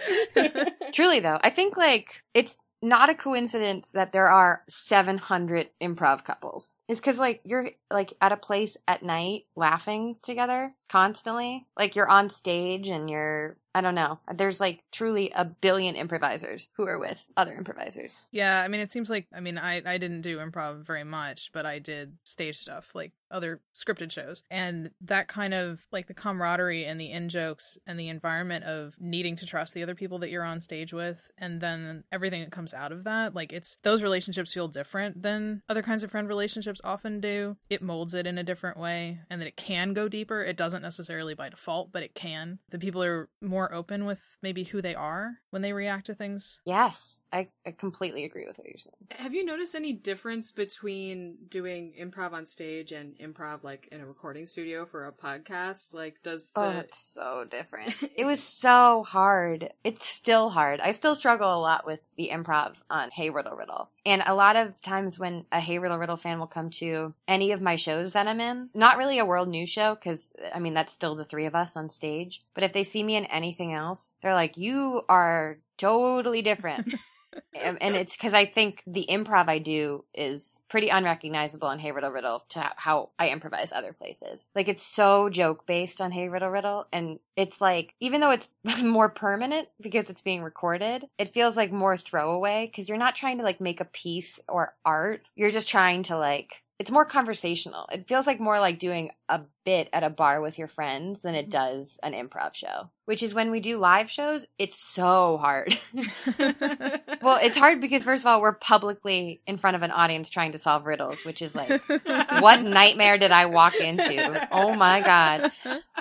Truly though i think like it's not a coincidence that there are 700 improv couples. It's because, like, you're, like, at a place at night laughing together constantly. Like, you're on stage and you're I don't know. There's like truly a billion improvisers who are with other improvisers. Yeah, I mean, it seems like I mean, I I didn't do improv very much, but I did stage stuff like other scripted shows, and that kind of like the camaraderie and the in jokes and the environment of needing to trust the other people that you're on stage with, and then everything that comes out of that, like it's those relationships feel different than other kinds of friend relationships often do. It molds it in a different way, and that it can go deeper. It doesn't necessarily by default, but it can. The people are more more open with maybe who they are when they react to things. Yes, I, I completely agree with what you're saying. Have you noticed any difference between doing improv on stage and improv like in a recording studio for a podcast? Like, does the... oh, it's so different. [laughs] it was so hard. It's still hard. I still struggle a lot with the improv on Hey Riddle Riddle. And a lot of times when a Hey Riddle Riddle fan will come to any of my shows that I'm in, not really a world news show, because I mean, that's still the three of us on stage. But if they see me in anything else, they're like, you are totally different. [laughs] Um, [laughs] and it's because I think the improv I do is pretty unrecognizable in Hey Riddle Riddle to how I improvise other places. Like it's so joke based on Hey Riddle Riddle, and it's like even though it's [laughs] more permanent because it's being recorded, it feels like more throwaway because you're not trying to like make a piece or art. You're just trying to like it's more conversational. It feels like more like doing a bit at a bar with your friends than it mm-hmm. does an improv show. Which is when we do live shows, it's so hard. [laughs] well, it's hard because first of all, we're publicly in front of an audience trying to solve riddles, which is like [laughs] what nightmare did I walk into? Oh my god.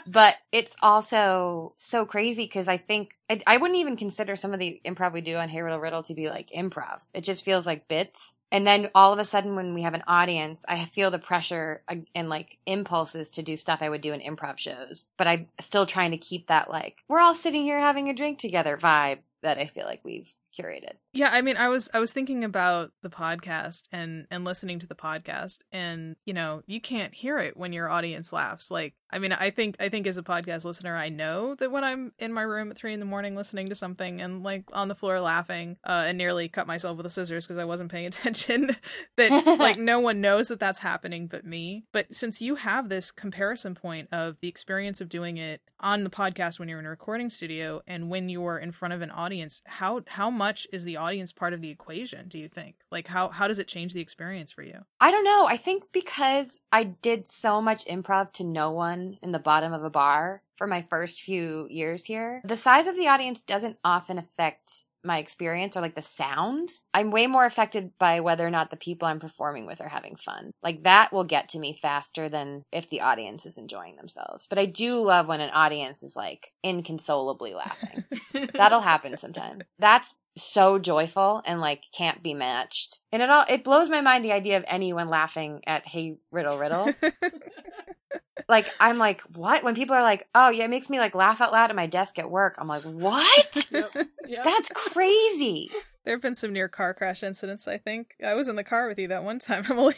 But it's also so crazy because I think I, I wouldn't even consider some of the improv we do on Hey Riddle Riddle to be like improv. It just feels like bits and then all of a sudden when we have an audience i feel the pressure and like impulses to do stuff i would do in improv shows. But i'm still trying to keep that like we're all sitting here having a drink together vibe that i feel like we've curated yeah, I mean, I was I was thinking about the podcast and and listening to the podcast, and you know, you can't hear it when your audience laughs. Like, I mean, I think I think as a podcast listener, I know that when I'm in my room at three in the morning listening to something and like on the floor laughing, uh, and nearly cut myself with the scissors because I wasn't paying [laughs] attention, that like [laughs] no one knows that that's happening but me. But since you have this comparison point of the experience of doing it on the podcast when you're in a recording studio and when you're in front of an audience, how how much is the audience part of the equation do you think? Like how how does it change the experience for you? I don't know. I think because i did so much improv to no one in the bottom of a bar for my first few years here the size of the audience doesn't often affect my experience or like the sound, I'm way more affected by whether or not the people I'm performing with are having fun. Like that will get to me faster than if the audience is enjoying themselves. But I do love when an audience is like inconsolably laughing. [laughs] That'll happen sometimes. That's so joyful and like can't be matched. And it all it blows my mind the idea of anyone laughing at Hey Riddle Riddle. [laughs] like I'm like, what? When people are like, oh yeah, it makes me like laugh out loud at my desk at work. I'm like, what? Yep. Yep. That's crazy. [laughs] There have been some near car crash incidents, I think. I was in the car with you that one time, [laughs] Emily.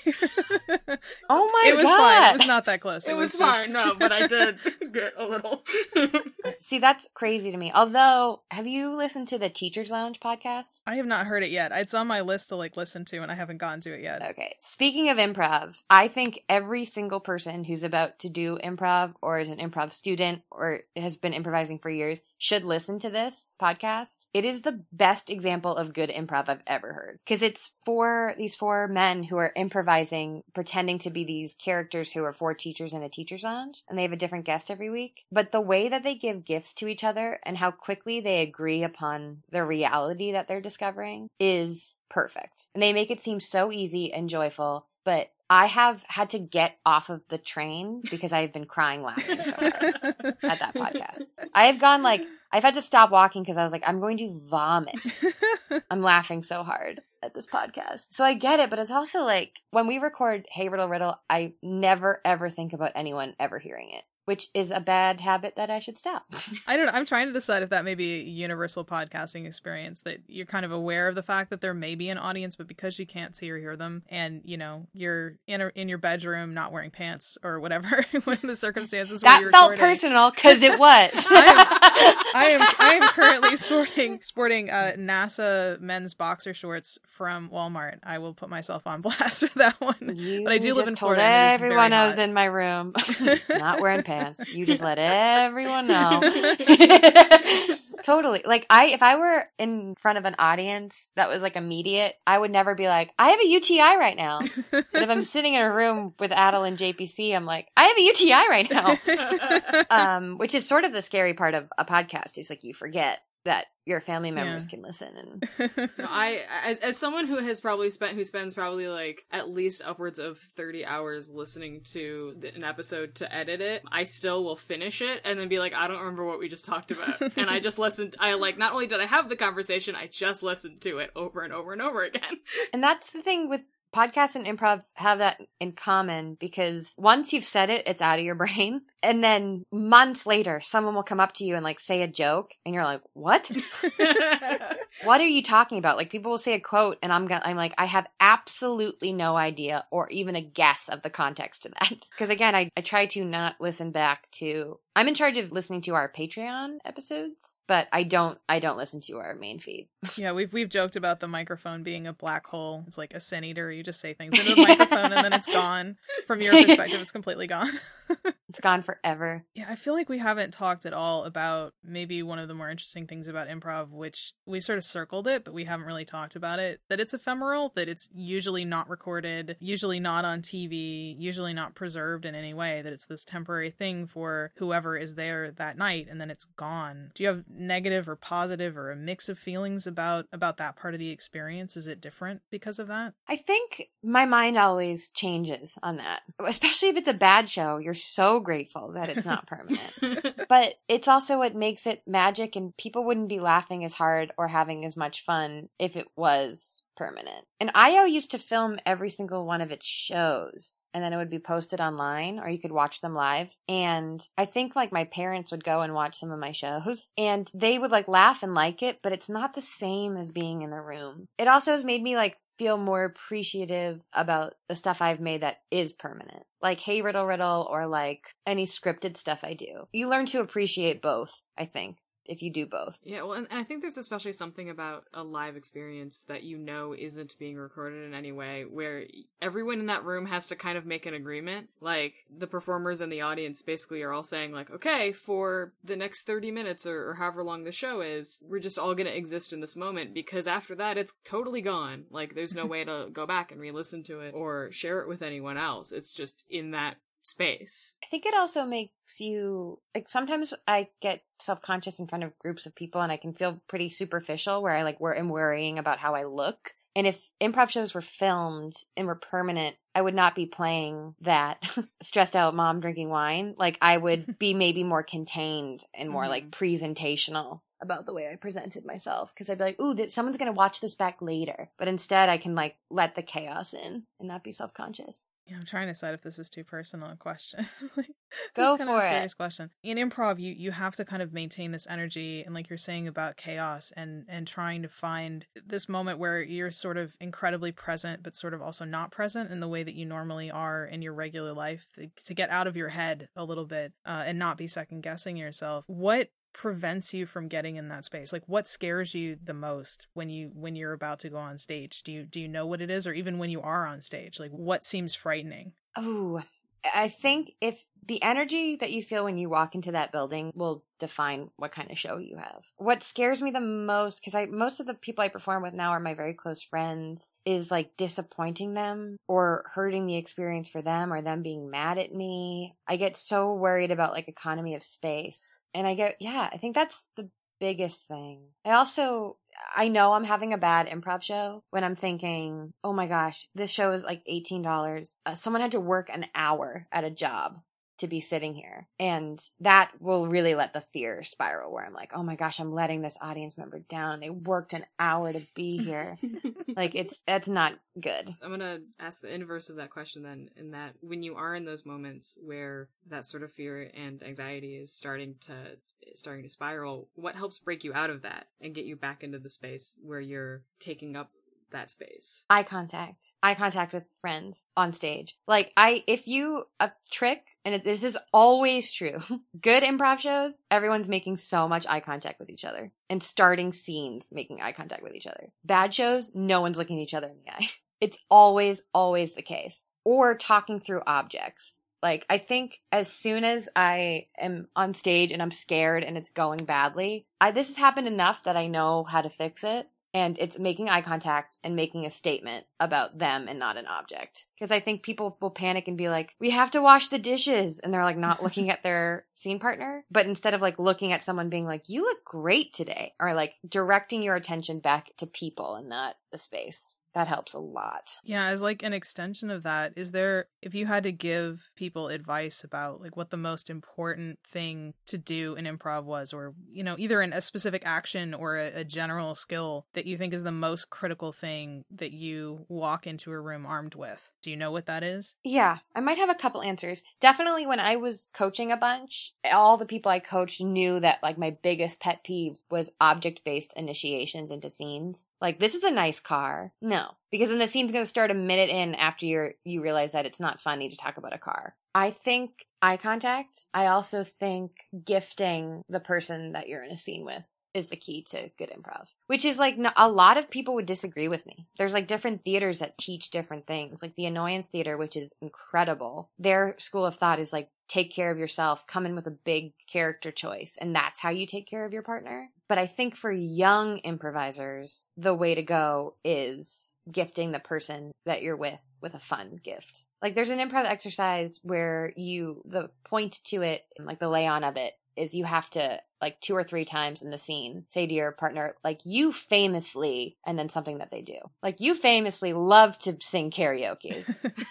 Oh my god. it was god. fine. It was not that close. it was just- fine, no, but I did [laughs] get a little. See, that's crazy to me. Although, have you listened to the Teachers Lounge podcast? I have not heard it yet. It's on my list to like listen to, and I haven't gotten to it yet. Okay. Speaking of improv, I think every single person who's about to do improv or is an improv student or has been improvising for years should listen to this podcast. It is the best example of good improv I've ever heard because it's for these four men who are improvising, pretending to be these characters who are four teachers in a teacher's lounge and they have a different guest every week. But the way that they give gifts to each other and how quickly they agree upon the reality that they're discovering is perfect. And they make it seem so easy and joyful, but I have had to get off of the train because I've been crying laughing so hard [laughs] at that podcast. I have gone like I've had to stop walking because I was like, I'm going to vomit. [laughs] I'm laughing so hard at this podcast. So I get it, but it's also like when we record Hey Riddle Riddle, I never ever think about anyone ever hearing it, which is a bad habit that I should stop. [laughs] I don't know. I'm trying to decide if that may be a universal podcasting experience that you're kind of aware of the fact that there may be an audience, but because you can't see or hear them, and you know you're in a, in your bedroom not wearing pants or whatever [laughs] when the circumstances that you're felt recording. personal because it was. [laughs] I am I am currently sporting sporting uh, NASA men's boxer shorts from Walmart. I will put myself on blast with that one. You But I do live in Florida, everyone I was in my room, not wearing pants. You just let [laughs] everyone know. [laughs] totally. Like I, if I were in front of an audience that was like immediate, I would never be like, I have a UTI right now. But if I'm [laughs] sitting in a room with Adal and JPC, I'm like, I have a UTI right now. Um, which is sort of the scary part of a podcast. Is like you forget that your family members Yeah. can listen and [laughs] No, I as as someone who has probably spent who spends probably like at least upwards of 30 hours listening to the, an episode to edit it, I still will finish it and then be like I don't remember what we just talked about. and I just listened I like not only did I have the conversation, I just listened to it over and over and over again. And that's the thing with podcasts and improv have that in common because once you've said it, it's out of your [laughs] brain. And then months later, someone will come up to you and like say a joke and you're like, what? [laughs] what are you talking about? Like people will say a quote and I'm I'm like, I have absolutely no idea or even a guess of the context to that. Because again, I, I try to not listen back to I'm in charge of listening to our Patreon episodes, but I don't I don't listen to our main feed. [laughs] yeah, we've we've joked about the microphone being a black hole. It's like a sin eater. You just say things into the [laughs] microphone and then it's gone. From your [laughs] perspective, it's completely gone. [laughs] It's gone forever. Yeah, I feel like we haven't talked at all about maybe one of the more interesting things about improv, which we sort of circled it, but we haven't really talked about it. That it's ephemeral, that it's usually not recorded, usually not on TV, usually not preserved in any way, that it's this temporary thing for whoever is there that night and then it's gone. Do you have negative or positive or a mix of feelings about about that part of the experience? Is it different because of that? I think my mind always changes on that. Especially if it's a bad show, you're so grateful that it's not permanent. [laughs] but it's also what makes it magic and people wouldn't be laughing as hard or having as much fun if it was permanent. And IO used to film every single one of its shows and then it would be posted online or you could watch them live. And I think like my parents would go and watch some of my shows and they would like laugh and like it, but it's not the same as being in the room. It also has made me like feel more appreciative about the stuff I've made that is permanent. Like Hey Riddle Riddle or like any scripted stuff I do. You learn to appreciate both, I think, if you do both. Yeah, well, and I think there's especially something about a live experience that you know isn't being recorded in any way, where everyone in that room has to kind of make an agreement. Like the performers and the audience basically are all saying, like, okay, for the next 30 minutes or, or however long the show is, we're just all gonna exist in this moment because after that, it's totally gone. Like, there's no [laughs] way to go back and re-listen to it or share it with anyone else. It's just in that space. I think it also makes you like sometimes I get self conscious in front of groups of people and I can feel pretty superficial where I like wor- am worrying about how I look. And if improv shows were filmed and were permanent, I would not be playing that [laughs] stressed out mom drinking wine. Like I would [laughs] be maybe more contained and more like mm-hmm. presentational about the way I presented myself because I'd be like, "Ooh, that someone's gonna watch this back later," but instead I can like let the chaos in and not be self conscious. I'm trying to decide if this is too personal a question. [laughs] like, Go kind of for a it. serious question. In improv, you you have to kind of maintain this energy, and like you're saying about chaos, and and trying to find this moment where you're sort of incredibly present, but sort of also not present in the way that you normally are in your regular life, to, to get out of your head a little bit uh, and not be second guessing yourself. What prevents you from getting in that space? Like what scares you the most when you when you're about to go on stage? Do you do you know what it is? Or even when you are on stage like what seems frightening? Oh, I think if the energy that you feel when you walk into that building will define what kind of show you have. What scares me the most, because I most of the people I perform with now are my very close friends, is like disappointing them or hurting the experience for them or them being mad at me. I get so worried about like economy of space. And I get, yeah, I think that's the biggest thing. I also I know I'm having a bad improv show when I'm thinking, "Oh my gosh, this show is like $18. Uh, someone had to work an hour at a job to be sitting here." And that will really let the fear spiral where I'm like, "Oh my gosh, I'm letting this audience member down and they worked an hour to be [laughs] here." like it's that's not good. I'm gonna ask the inverse of that question then, in that when you are in those moments where that sort of fear and anxiety is starting to starting to spiral, what helps break you out of that and get you back into the space where you're taking up that space? eye contact. Eye contact with friends on stage. Like i if you a trick and this is always true [laughs] good improv shows everyone's making so much eye contact with each other. And starting scenes making eye contact with each other. Bad shows no one's looking each other in the eye. [laughs] It's always always the case. Or talking through objects. Like i think as soon as i am on stage and i'm scared and it's going badly i this has happened enough that i know how to fix it and it's making eye contact and making a statement about them and not an object. Because I think people will panic and be like, we have to wash the dishes. And they're like not looking [laughs] at their scene partner. But instead of like looking at someone being like, you look great today, or like directing your attention back to people and not the space. That helps a lot. Yeah, as like an extension of that, is there if you had to give people advice about like what the most important thing to do in improv was or you know, either in a specific action or a, a general skill that you think is the most critical thing that you walk into a room armed with. Do you know what that is? Yeah, I might have a couple answers. Definitely when I was coaching a bunch, all the people I coached knew that like my biggest pet peeve was object based initiations into scenes. Like, this is a nice car. No, because then the scene's going to start a minute in after you're, you realize that it's not funny to talk about a car. I think eye contact. I also think gifting the person that you're in a scene with is the key to good improv, which is like a lot of people would disagree with me. There's like different theaters that teach different things, like the Annoyance Theater, which is incredible. Their school of thought is like take care of yourself, come in with a big character choice, and that's how you take care of your partner. But I think for young improvisers, the way to go is gifting the person that you're with with a fun gift. Like there's an improv exercise where you, the point to it, like the lay on of it, is you have to like two or three times in the scene say to your partner like you famously and then something that they do. Like you famously love to sing karaoke.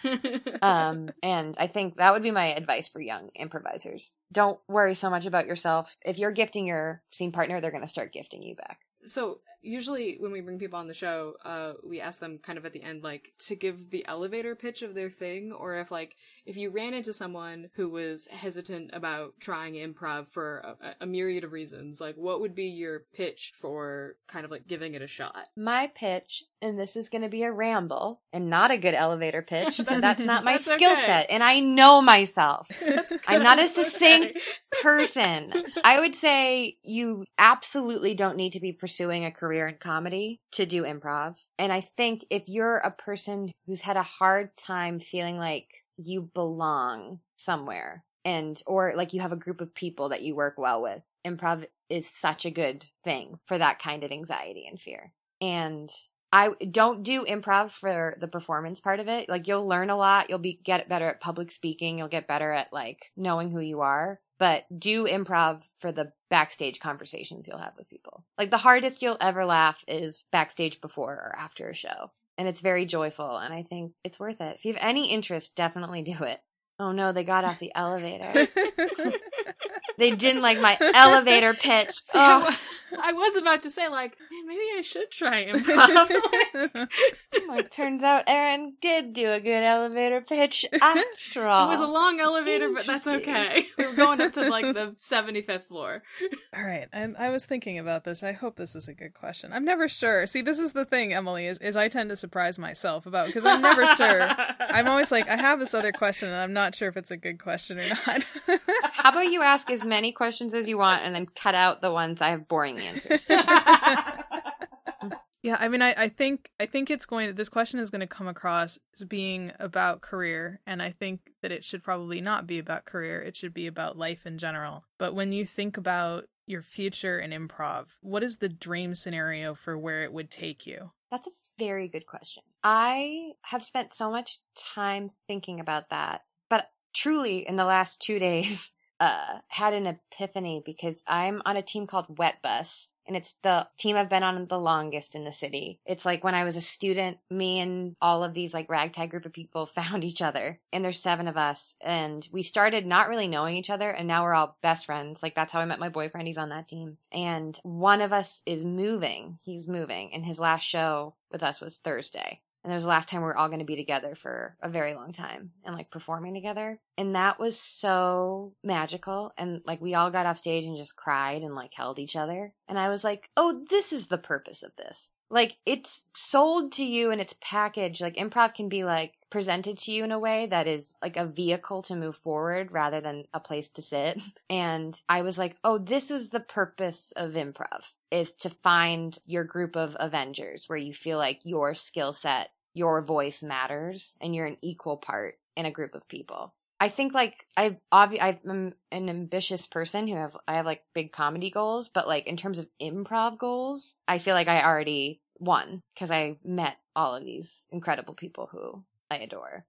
[laughs] Um and i think that would be my advice for young improvisers. Don't worry so much about yourself. If you're gifting your scene partner they're going to start gifting you back. So usually when we bring people on the show uh we ask them kind of at the end like to give the elevator pitch of their thing or if like if you ran into someone who was hesitant about trying improv for a, a myriad of reasons like what would be your pitch for kind of like giving it a shot my pitch and this is going to be a ramble and not a good elevator pitch but that's not my [laughs] That's skill okay. set and i know myself [laughs] I'm not a okay. succinct person. I would say you absolutely don't need to be pursuing a career in comedy to do improv. And I think if you're a person who's had a hard time feeling like you belong somewhere and or like you have a group of people that you work well with, improv is such a good thing for that kind of anxiety and fear. And I don't do improv for the performance part of it. Like you'll learn a lot, you'll be get better at public speaking, you'll get better at like knowing who you are, but do improv for the backstage conversations you'll have with people. Like the hardest you'll ever laugh is backstage before or after a show. And it's very joyful and I think it's worth it. If you have any interest, definitely do it. Oh no, they got off the elevator. [laughs] [laughs] They didn't like my elevator pitch. [laughs] See, I Oh. wa- I was about to say, like, maybe I should try improv. [laughs] well, it turns out Erin did do a good elevator pitch [laughs] after all. It was a long elevator, but that's okay. We were going up to like the 75th floor. All right. I, I was thinking about this. I hope this is a good question. I'm never sure. See, this is the thing, Emily, is, is I tend to surprise myself about because I'm never sure. I'm always like, I have this other question and I'm not sure if it's a good question or not. How about you ask as many questions as you want and then cut out the ones I have boring answers to? Yeah, I mean, I, I think I think it's going. This question is going to come across as being about career, and I think that it should probably not be about career. It should be about life in general. But when you think about your future in improv, what is the dream scenario for where it would take you? That's a very good question. I have spent so much time thinking about that, but truly, in the last two days, uh, had an epiphany because I'm on a team called Wet Bus and it's the team I've been on the longest in the city. It's like when I was a student, me and all of these like ragtag group of people [laughs] found each other, and there's seven of us, and we started not really knowing each other, and now we're all best friends. Like that's how I met my boyfriend. He's on that team, and one of us is moving. He's moving, and his last show with us was Thursday. And it was the last time we were all going to be together for a very long time and like performing together. And that was so magical. And like we all got off stage and just cried and like held each other. And I was like, oh, this is the purpose of this. Like it's sold to you and it's packaged. Like improv can be like presented to you in a way that is like a vehicle to move forward rather than a place to sit. [laughs] And I was like, oh, this is the purpose of improv is to find your group of Avengers where you feel like your skill set your voice matters and you're an equal part in a group of people. I think like I've obvi- I'm an ambitious person who have I have like big comedy goals, but like in terms of improv goals, I feel like I already won because I met all of these incredible people who I adore.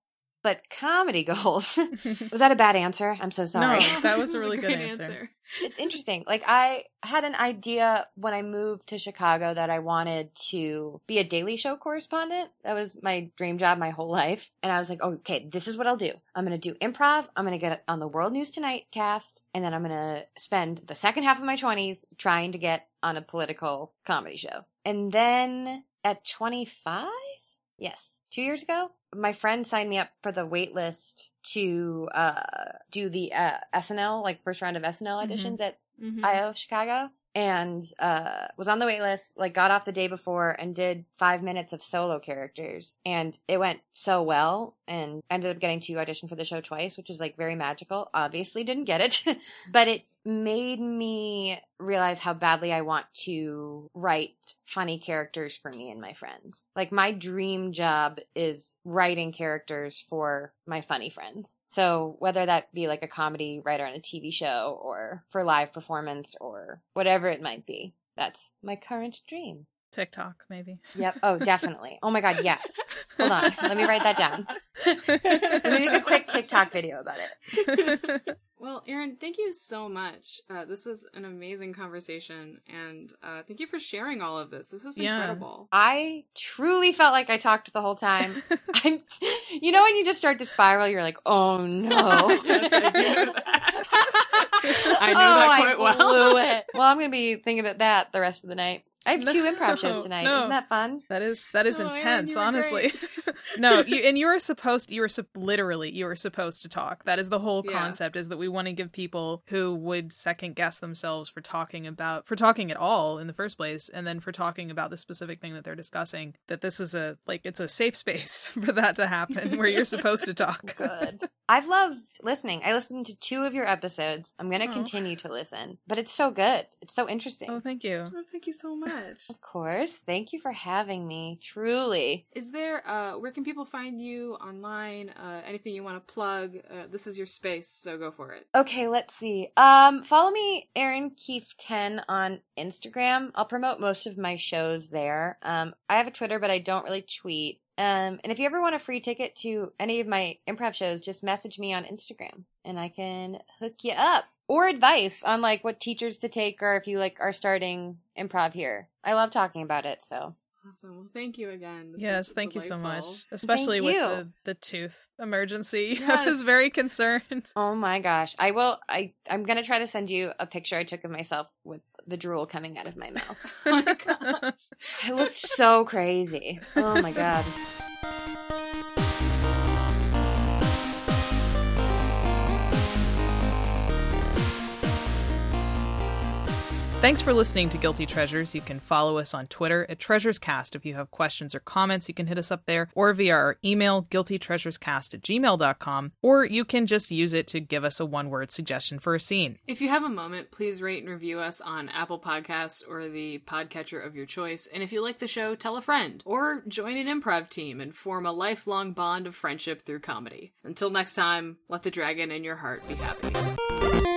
But comedy [laughs] goals [laughs] was that a bad answer? I'm so sorry. No, [laughs] that was a really good answer. answer. It's interesting. Like I had an idea when I moved to Chicago that I wanted to be a Daily Show correspondent. That was my dream job my whole life. And I was like, okay, this is what I'll do. I'm going to do improv. I'm going to get on the World News Tonight cast. And then I'm going to spend the second half of my 20s trying to get on a political comedy show. And then at 25, yes, two years ago, my friend signed me up for the wait list to uh, do the uh, SNL, like first round of SNL mm-hmm. auditions mm-hmm. at mm-hmm. IO Chicago. And uh, was on the wait list, like got off the day before and did five minutes of solo characters. And it went so well and ended up getting to audition for the show twice, which was like very magical. Obviously didn't get it, [laughs] but it made me realize how badly I want to write funny characters for me and my friends. Like my dream job is writing characters for my funny friends. So whether that be like a comedy writer on a TV show or for live performance or whatever it might be, that's my current dream. TikTok, maybe. Yep. Oh, [laughs] definitely. Oh my God, yes. Hold on. Let me write that down. Let me make a quick TikTok video about it. [laughs] Well, Erin, thank you so much. Uh, this was an amazing conversation, and uh, thank you for sharing all of this. This was yeah. incredible. I truly felt like I talked the whole time. [laughs] I'm, you know, when you just start to spiral, you're like, "Oh no!" yes, I do. I knew oh, that quite I well. Blew it. Well, I'm gonna be thinking about that the rest of the night. I have two improv shows tonight. No. Isn't that fun? That is that is oh, intense, honestly. [laughs] no, you, and you are supposed you were su- literally you were supposed to talk. That is the whole yeah. concept is that we want to give people who would second guess themselves for talking about for talking at all in the first place and then for talking about the specific thing that they're discussing that this is a like it's a safe space [laughs] for that to happen where you're supposed to talk. [laughs] Good. I've loved listening. I listened to two of your episodes. I'm going to oh. continue to listen, but it's so good. It's so interesting. Oh, thank you. Oh, thank you so much. Of course. Thank you for having me. Truly. Is there, uh, where can people find you online? Uh, anything you want to plug? Uh, this is your space, so go for it. Okay, let's see. Um, follow me, Erin Keif 10 on Instagram. I'll promote most of my shows there. Um, I have a Twitter, but I don't really tweet. Um, and if you ever want a free ticket to any of my improv shows, just message me on Instagram and I can hook you up. Or advice on like what teachers to take or if you like are starting improv here. I love talking about it, so Awesome. Well, thank you again. This yes, is thank you so much. delightful. Especially with you. the, the tooth emergency. [laughs] I was very concerned. [laughs] Oh my gosh. I will I I'm going to try to send you a picture I took of myself with the drool coming out of my mouth. [laughs] Oh my gosh. I looked so crazy. Oh my god. Thanks for listening to Guilty Treasures. You can follow us on Twitter at TreasuresCast. If you have questions or comments, you can hit us up there or via our email, guiltytreasurescast at gmail.com, or you can just use it to give us a one word suggestion for a scene. If you have a moment, please rate and review us on Apple Podcasts or the podcatcher of your choice. And if you like the show, tell a friend or join an improv team and form a lifelong bond of friendship through comedy. Until next time, let the dragon in your heart be happy.